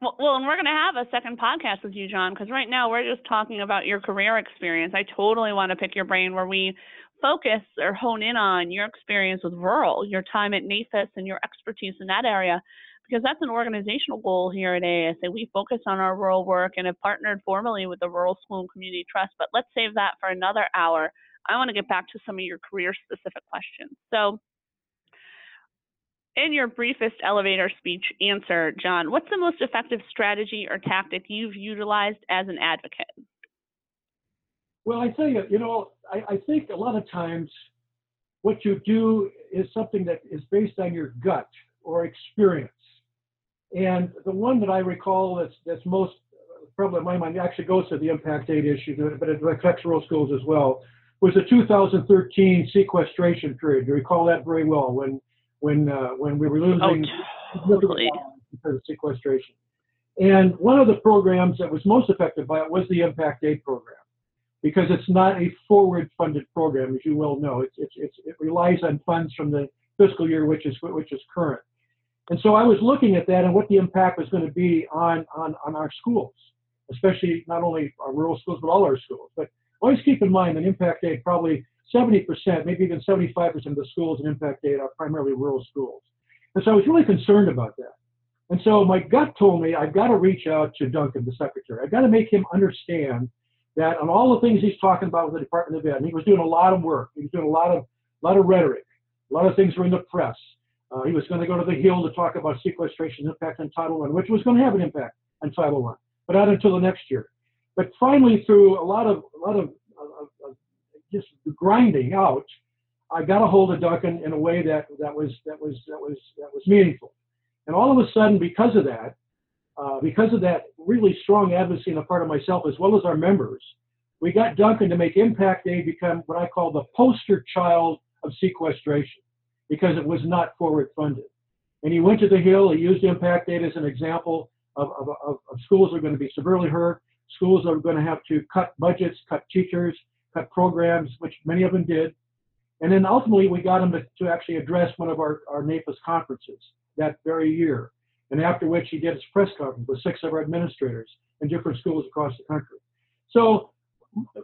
Well, well, and we're going to have a second podcast with you, John, because right now we're just talking about your career experience. I totally want to pick your brain where we focus or hone in on your experience with rural, your time at NAFIS, and your expertise in that area, because that's an organizational goal here at AASA. We focus on our rural work and have partnered formally with the Rural School and Community Trust, but let's save that for another hour. I want to get back to some of your career specific questions. So, in your briefest elevator speech answer, John, what's the most effective strategy or tactic you've utilized as an advocate? Well, I tell you, you know, I, I think a lot of times what you do is something that is based on your gut or experience. And the one that I recall that's that's most prevalent in my mind actually goes to the impact aid issue, but it affects rural schools as well. Was the 2013 sequestration period? You recall that very well when when uh, when we were losing Oh, totally. because of sequestration. And one of the programs that was most affected by it was the impact aid program because it's not a forward funded program, as you well know. It's, it's, it's, it relies on funds from the fiscal year, which is, which is current. And so I was looking at that and what the impact was going to be on, on, on our schools, especially not only our rural schools, but all our schools. But always keep in mind that impact aid probably 70%, maybe even 75% of the schools in impact aid are primarily rural schools. And so I was really concerned about that. And so my gut told me I've got to reach out to Duncan, the secretary. I've got to make him understand that on all the things he's talking about with the Department of Ed, and he was doing a lot of work. He was doing a lot of, lot of rhetoric. A lot of things were in the press. Uh, he was going to go to the Hill to talk about sequestration impact on Title I, which was going to have an impact on Title I, but not until the next year. But finally, through a lot of, a lot of just grinding out, I got a hold of Duncan in a way that, that was that was that was that was meaningful. And all of a sudden, because of that, uh, because of that really strong advocacy on the part of myself as well as our members, we got Duncan to make Impact Aid become what I call the poster child of sequestration because it was not forward funded. And he went to the Hill, he used Impact Aid as an example of, of, of, of schools that are going to be severely hurt, schools that are going to have to cut budgets, cut teachers, cut programs, which many of them did. And then ultimately, we got him to, to actually address one of our, our NAFIS conferences that very year. And after which he did his press conference with six of our administrators in different schools across the country. So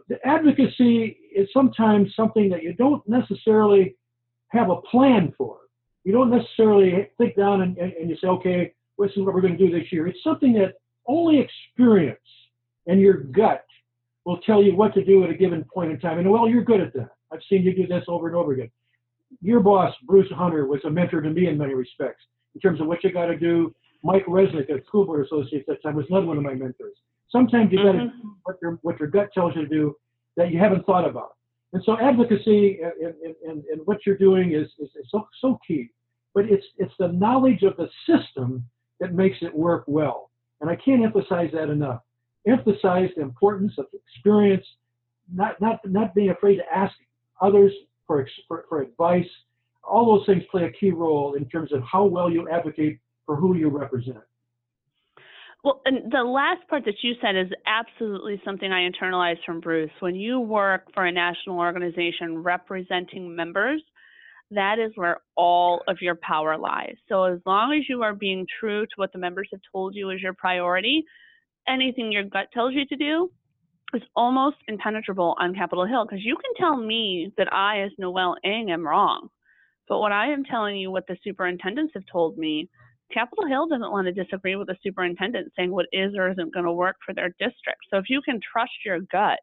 the advocacy is sometimes something that you don't necessarily have a plan for. You don't necessarily think down and, and, and you say, okay, this is what we're going to do this year. It's something that only experience and your gut will tell you what to do at a given point in time. And well, you're good at that. I've seen you do this over and over again. Your boss, Bruce Hunter, was a mentor to me in many respects in terms of what you got to do. Mike Resnick at School Board Associates at that time was another one of my mentors. Sometimes you got to do what your what your gut tells you to do that you haven't thought about. And so advocacy and, and, and, and what you're doing is, is, is so, so key. But it's it's the knowledge of the system that makes it work well. And I can't emphasize that enough. Emphasize the importance of experience, not not not being afraid to ask others for, for, for advice. All those things play a key role in terms of how well you advocate for who you represent. Well, and the last part that you said is absolutely something I internalized from Bruce. When you work for a national organization representing members, that is where all of your power lies. So as long as you are being true to what the members have told you is your priority, anything your gut tells you to do is almost impenetrable on Capitol Hill because you can tell me that I, as Noelle Ng, am wrong. But what I am telling you, what the superintendents have told me, Capitol Hill doesn't want to disagree with the superintendent saying what is or isn't going to work for their district. So if you can trust your gut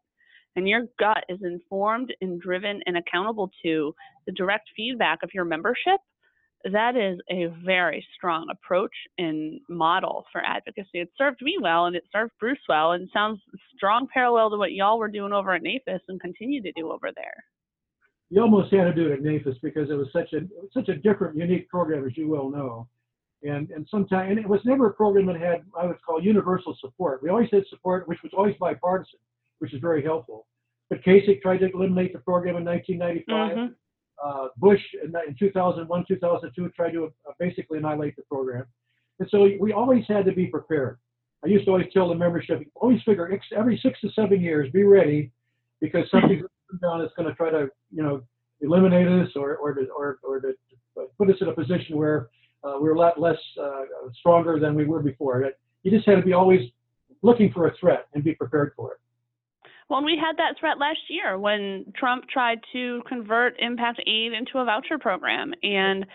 and your gut is informed and driven and accountable to the direct feedback of your membership, that is a very strong approach and model for advocacy. It served me well and it served Bruce well and sounds strong parallel to what y'all were doing over at NAFIS and continue to do over there. you almost had to do it at NAFIS because it was such a such a different, unique program, as you well know. And and sometimes and it was never a program that had I would call universal support. We always had support, which was always bipartisan, which is very helpful. But Kasich tried to eliminate the program in 1995. Mhm. Uh, Bush in, in 2001, 2002 tried to uh, basically annihilate the program. And so we always had to be prepared. I used to always tell the membership, always figure every six to seven years, be ready because something's down that's going to try to, you know, eliminate us or or to, or, or to put us in a position where uh, we're a lot less uh, stronger than we were before. You just had to be always looking for a threat and be prepared for it. Well, we had that threat last year when Trump tried to convert impact aid into a voucher program. And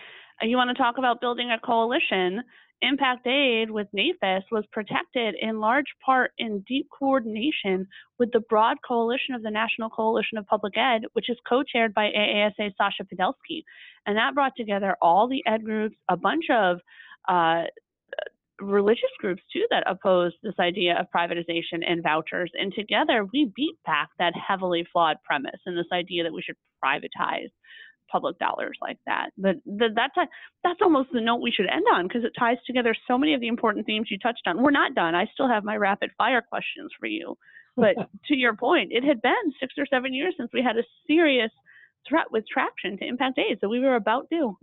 you want to talk about building a coalition. Impact Aid with NAFIS was protected in large part in deep coordination with the broad coalition of the National Coalition of Public Ed, which is co-chaired by AASA Sasha Pudelski. And that brought together all the ed groups, a bunch of uh, religious groups too that oppose this idea of privatization and vouchers. And together we beat back that heavily flawed premise and this idea that we should privatize public dollars like that. But the, that's a, that's almost the note we should end on because it ties together so many of the important themes you touched on. We're not done. I still have my rapid fire questions for you. But to your point, it had been six or seven years since we had a serious threat with traction to impact aid, so we were about due.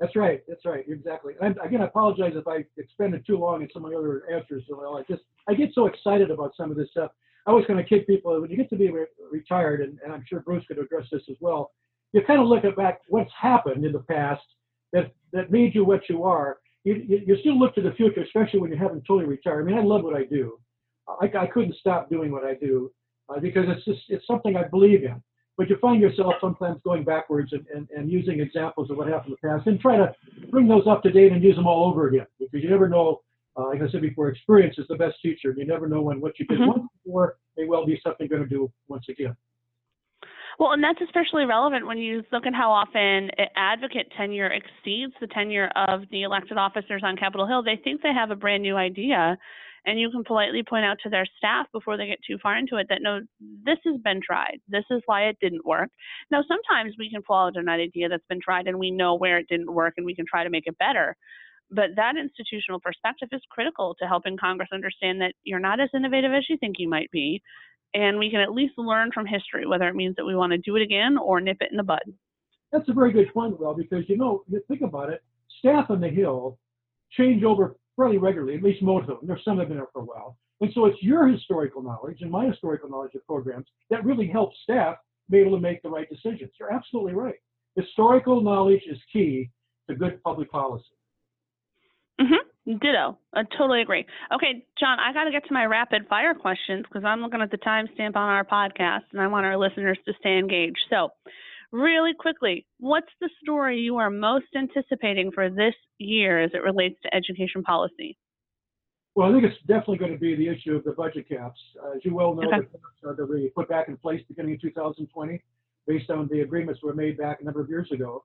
That's right. That's right. Exactly. And again, I apologize if I expended too long in some of my other answers. I just I get so excited about some of this stuff. I always kind of kid people when you get to be re- retired, and, and I'm sure Bruce could address this as well. You kind of look at back what's happened in the past that that made you what you are. You, you, you still look to the future, especially when you haven't totally retired. I mean, I love what I do. I, I couldn't stop doing what I do uh, because it's just it's something I believe in but you find yourself sometimes going backwards and, and, and using examples of what happened in the past and try to bring those up to date and use them all over again because you never know uh, like i said before experience is the best teacher you never know when what you did mm-hmm. once before may well be something you're going to do once again well, and that's especially relevant when you look at how often advocate tenure exceeds the tenure of the elected officers on Capitol Hill. They think they have a brand new idea, and you can politely point out to their staff before they get too far into it that no, this has been tried. This is why it didn't work. Now, sometimes we can out an idea that's been tried and we know where it didn't work and we can try to make it better. But that institutional perspective is critical to helping Congress understand that you're not as innovative as you think you might be. And we can at least learn from history, whether it means that we want to do it again or nip it in the bud. That's a very good point, Will, because you know, you think about it, staff on the Hill change over fairly regularly, at least most of them. There's some that have been there for a while. And so it's your historical knowledge and my historical knowledge of programs that really helps staff be able to make the right decisions. You're absolutely right. Historical knowledge is key to good public policy. Mm-hmm. Ditto. I totally agree. Okay, John, I got to get to my rapid fire questions because I'm looking at the timestamp on our podcast and I want our listeners to stay engaged. So, really quickly, what's the story you are most anticipating for this year as it relates to education policy? Well, I think it's definitely going to be the issue of the budget caps. Uh, as you well know, okay. the, that we put back in place beginning in 2020 based on the agreements that were made back a number of years ago.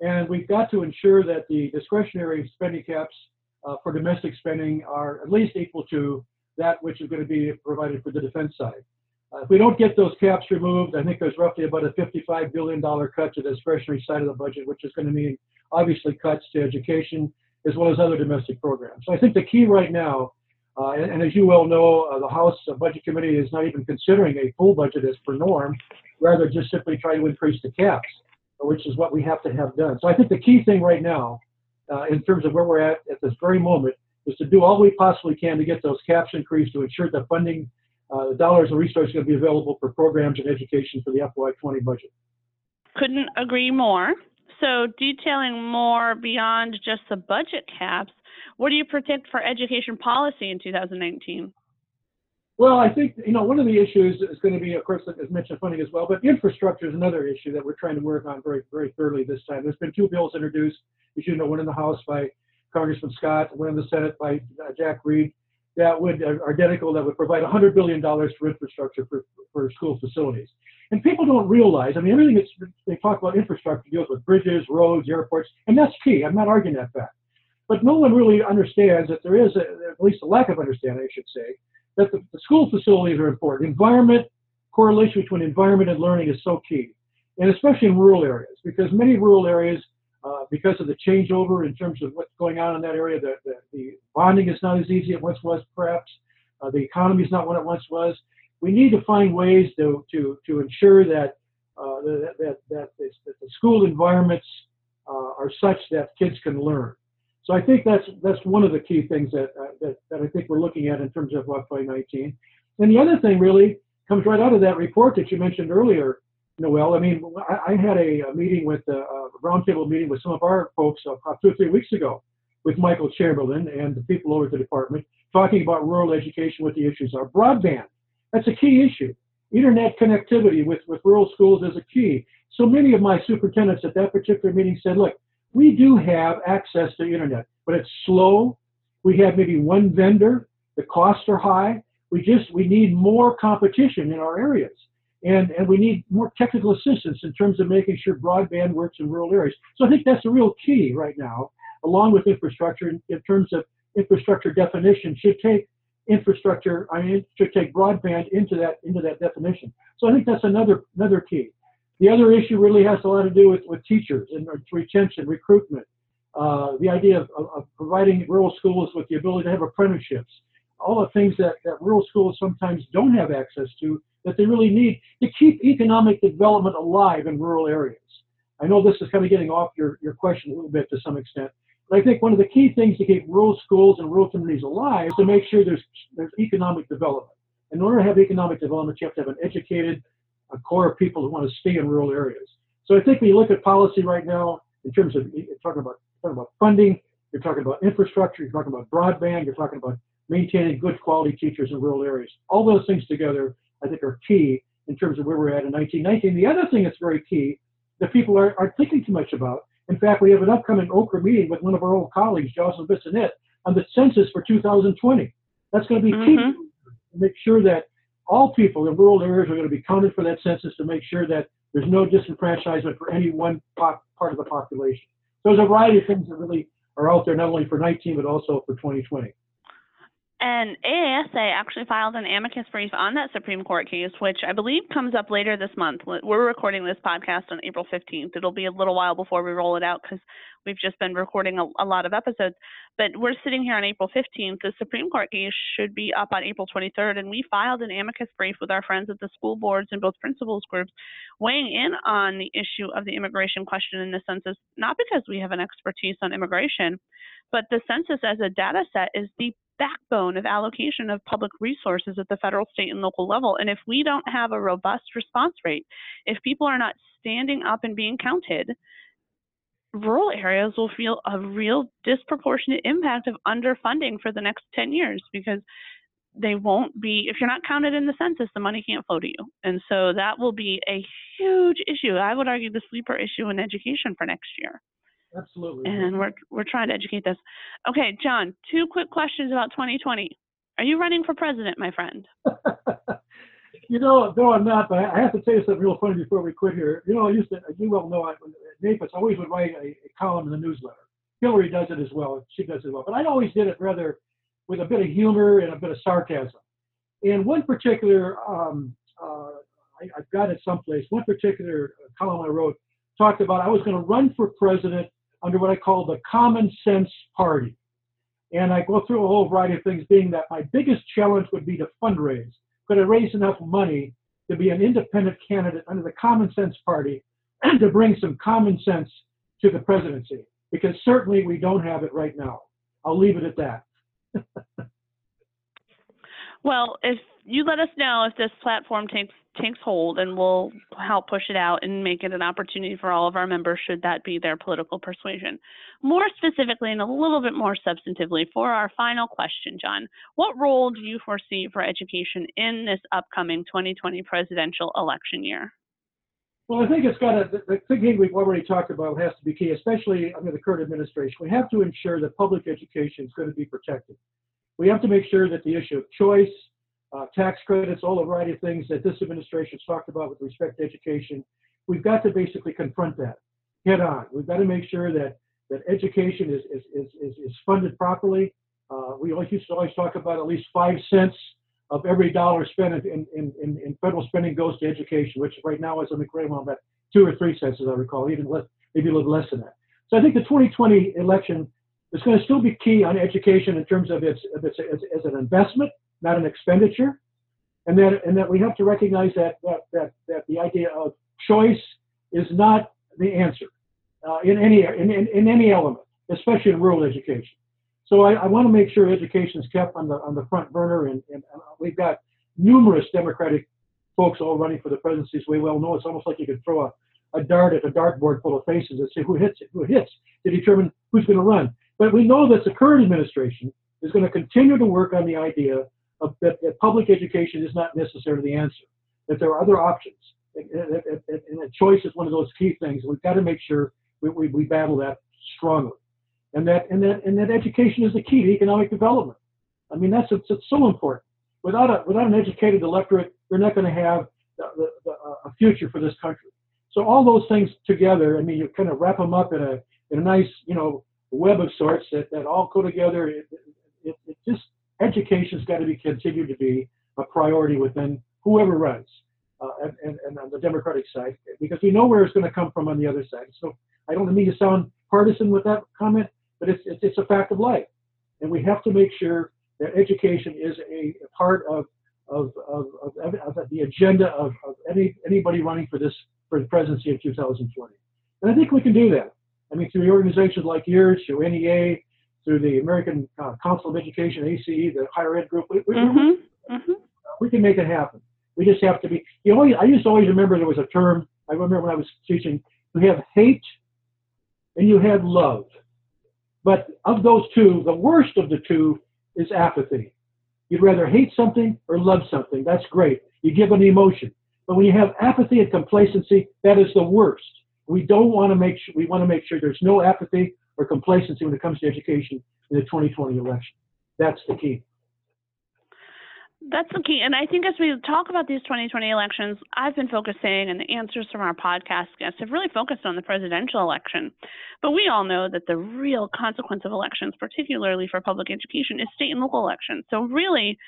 And we've got to ensure that the discretionary spending caps uh, for domestic spending are at least equal to that which is going to be provided for the defense side. Uh, if we don't get those caps removed, I think there's roughly about a $55 billion cut to the discretionary side of the budget, which is going to mean obviously cuts to education as well as other domestic programs. So I think the key right now, uh, and, and, as you well know, uh, the House Budget Committee is not even considering a full budget as per norm, rather just simply trying to increase the caps, which is what we have to have done. So I think the key thing right now, uh, in terms of where we're at at this very moment, is to do all we possibly can to get those caps increased to ensure that funding uh, the dollars and resources going to be available for programs and education for the FY20 budget. Couldn't agree more. So, detailing more beyond just the budget caps, what do you predict for education policy in 2019? Well, I think you know one of the issues is going to be, of course, as mentioned, funding as well. But infrastructure is another issue that we're trying to work on very, very thoroughly this time. There's been two bills introduced, as you know, one in the House by Congressman Scott, one in the Senate by uh, Jack Reed, that would are identical that would provide 100 billion dollars for infrastructure for, for school facilities. And people don't realize. I mean, everything that's they talk about infrastructure deals with bridges, roads, airports, and that's key. I'm not arguing that fact. But no one really understands that there is a, at least a lack of understanding, I should say, that the, the school facilities are important. Environment correlation between environment and learning is so key. and especially in rural areas, because many rural areas, uh, because of the changeover in terms of what's going on in that area, the, the, the bonding is not as easy as it once was, perhaps. Uh, the economy is not what it once was. We need to find ways to, to, to ensure that, uh, that, that, that, that the school environments uh, are such that kids can learn. So I think that's that's one of the key things that uh, that, that I think we're looking at in terms of FY 19. And the other thing really comes right out of that report that you mentioned earlier, Noelle. I mean, I, I had a, a, meeting with uh, a, roundtable meeting with some of our folks uh, two or three weeks ago with Michael Chamberlain and the people over at the department talking about rural education, what the issues are. Broadband, that's a key issue. Internet connectivity with, with rural schools is a key. So many of my superintendents at that particular meeting said, look, we do have access to internet, but it's slow. We have maybe one vendor. The costs are high. We just we need more competition in our areas, and and we need more technical assistance in terms of making sure broadband works in rural areas. So I think that's a real key right now, along with infrastructure in, in terms of infrastructure definition should take infrastructure. I mean, should take broadband into that into that definition. So I think that's another another key. The other issue really has a lot to do with, with teachers and retention, recruitment. Uh, the idea of, of, of, providing rural schools with the ability to have apprenticeships, all the things that, that rural schools sometimes don't have access to that they really need to keep economic development alive in rural areas. I know this is kind of getting off your, your question a little bit to some extent, but I think one of the key things to keep rural schools and rural communities alive is to make sure there's, there's economic development. In order to have economic development, you have to have an educated, a core of people who want to stay in rural areas. So I think when you look at policy right now, in terms of talking about talking about funding, you're talking about infrastructure, you're talking about broadband, you're talking about maintaining good quality teachers in rural areas. All those things together, I think, are key in terms of where we're at in 1919. The other thing that's very key that people are, aren't thinking too much about. In fact, we have an upcoming OCRE meeting with one of our old colleagues, Jocelyn Bissonnette, on the census for 2020. That's going to be key Mhm. to make sure that all people in rural areas are going to be counted for that census to make sure that there's no disenfranchisement for any one pop, part of the population. So there's a variety of things that really are out there, not only for 19, but also for 2020. And AASA actually filed an amicus brief on that Supreme Court case, which I believe comes up later this month. We're recording this podcast on April 15th. It'll be a little while before we roll it out because we've just been recording a, a, lot of episodes. But we're sitting here on April 15th. The Supreme Court case should be up on April 23rd. And we filed an amicus brief with our friends at the school boards and both principals groups weighing in on the issue of the immigration question in the census, not because we have an expertise on immigration, but the census as a data set is the backbone of allocation of public resources at the federal, state, and local level. And if we don't have a robust response rate, if people are not standing up and being counted, rural areas will feel a real disproportionate impact of underfunding for the next 10 years because they won't be, if you're not counted in the census, the money can't flow to you. And so that will be a huge issue. I would argue the sleeper issue in education for next year. Absolutely. And we're we're trying to educate this. Okay, John, two quick questions about 2020. Are you running for president, my friend? you know, no, I'm not. But I have to tell you something real funny before we quit here. You know, I used to, you well know, I, NAFIS always would write a, a column in the newsletter. Hillary does it as well. She does it as well. But I always did it rather with a bit of humor and a bit of sarcasm. And one particular, um, uh, I, have got it someplace. One particular column I wrote talked about I was going to run for president under what I call the common sense party. And I go through a whole variety of things, being that my biggest challenge would be to fundraise. Could I raise enough money to be an independent candidate under the common sense party and to bring some common sense to the presidency? Because certainly we don't have it right now. I'll leave it at that. well, if you let us know if this platform takes takes hold and we'll help push it out and make it an opportunity for all of our members should that be their political persuasion. More specifically and a little bit more substantively for our final question, John, what role do you foresee for education in this upcoming 2020 presidential election year? Well, I think it's got a, the thing we've already talked about has to be key, especially under the current administration. We have to ensure that public education is going to be protected. We have to make sure that the issue of choice, uh, tax credits, all a variety of things that this administration has talked about with respect to education. We've got to basically confront that head on. We've got to make sure that that education is is is, is funded properly. Uh, we always used to always talk about at least five cents of every dollar spent in, in, in, in federal spending goes to education, which right now is a amount about two or three cents, as I recall, even less, maybe a little less than that. So I think the 2020 election is going to still be key on education in terms of its, its as, an investment, not an expenditure, and that and that we have to recognize that that that, that the idea of choice is not the answer uh, in any in, in, in any element, especially in rural education. So I, I want to make sure education is kept on the on the front burner, and, and we've got numerous Democratic folks all running for the presidency, as we well know. It's almost like you could throw a, a dart at a dartboard full of faces and say who hits it, who hits to determine who's going to run. But we know that the current administration is going to continue to work on the idea of that, that public education is not necessarily the answer, that there are other options. And, choice is one of those key things. We've got to make sure we, we, we battle that strongly. And that, and, that, and that education is the key to economic development. I mean, that's it's, it's so important. Without, a, without an educated electorate, we're not going to have the, the, the, a future for this country. So all those things together, I mean, you kind of wrap them up in a, in a nice, you know, web of sorts that, that all go together. It, it, it just education's got to be continued to be a priority within whoever runs, uh, and, and, and, on the Democratic side, because we know where it's going to come from on the other side. So I don't mean to sound partisan with that comment, but it's, it's, it's a fact of life. And we have to make sure that education is a, a part of, of, of, of, of the agenda of, of any, anybody running for this for the presidency of 2020. And I think we can do that. I mean, through organizations like yours, through NEA, through the American uh, Council of Education, ACE, the higher ed group. We, we, mm-hmm. Mm-hmm. we, can make it happen. We just have to be. You know, I used to always remember there was a term. I remember when I was teaching. You have hate, and you have love. But of those two, the worst of the two is apathy. You'd rather hate something or love something. That's great. You give an emotion. But when you have apathy and complacency, that is the worst. We don't want to make sure, we want to make sure there's no apathy or complacency when it comes to education in the 2020 election. That's the key. That's the key. And I think as we talk about these 2020 elections, I've been focusing, and the answers from our podcast guests have really focused on the presidential election. But we all know that the real consequence of elections, particularly for public education, is state and local elections. So, really,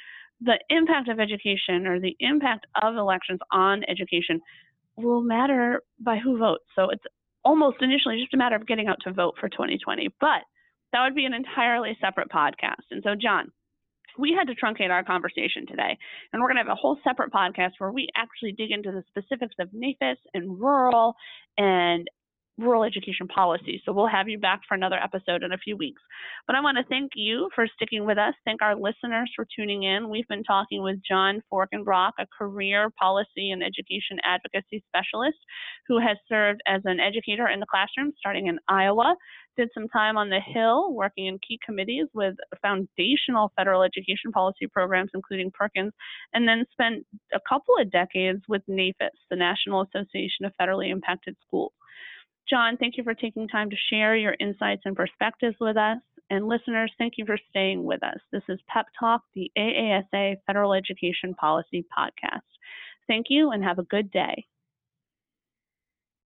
the impact of education or the impact of elections on education will matter by who votes. So, it's almost initially just a matter of getting out to vote for 2020. But that would be an entirely separate podcast. And so, John, we had to truncate our conversation today, and we're going to have a whole separate podcast where we actually dig into the specifics of NAFIS and rural and rural education policy. So we'll have you back for another episode in a few weeks. But I want to thank you for sticking with us. Thank our listeners for tuning in. We've been talking with John Forkenbrock, a career policy and education advocacy specialist who has served as an educator in the classroom starting in Iowa. Did some time on the Hill working in key committees with foundational federal education policy programs, including Perkins, and then spent a couple of decades with NAFIS, the National Association of Federally Impacted Schools. John, thank you for taking time to share your insights and perspectives with us. And listeners, thank you for staying with us. This is Pep Talk, the AASA Federal Education Policy Podcast. Thank you and have a good day.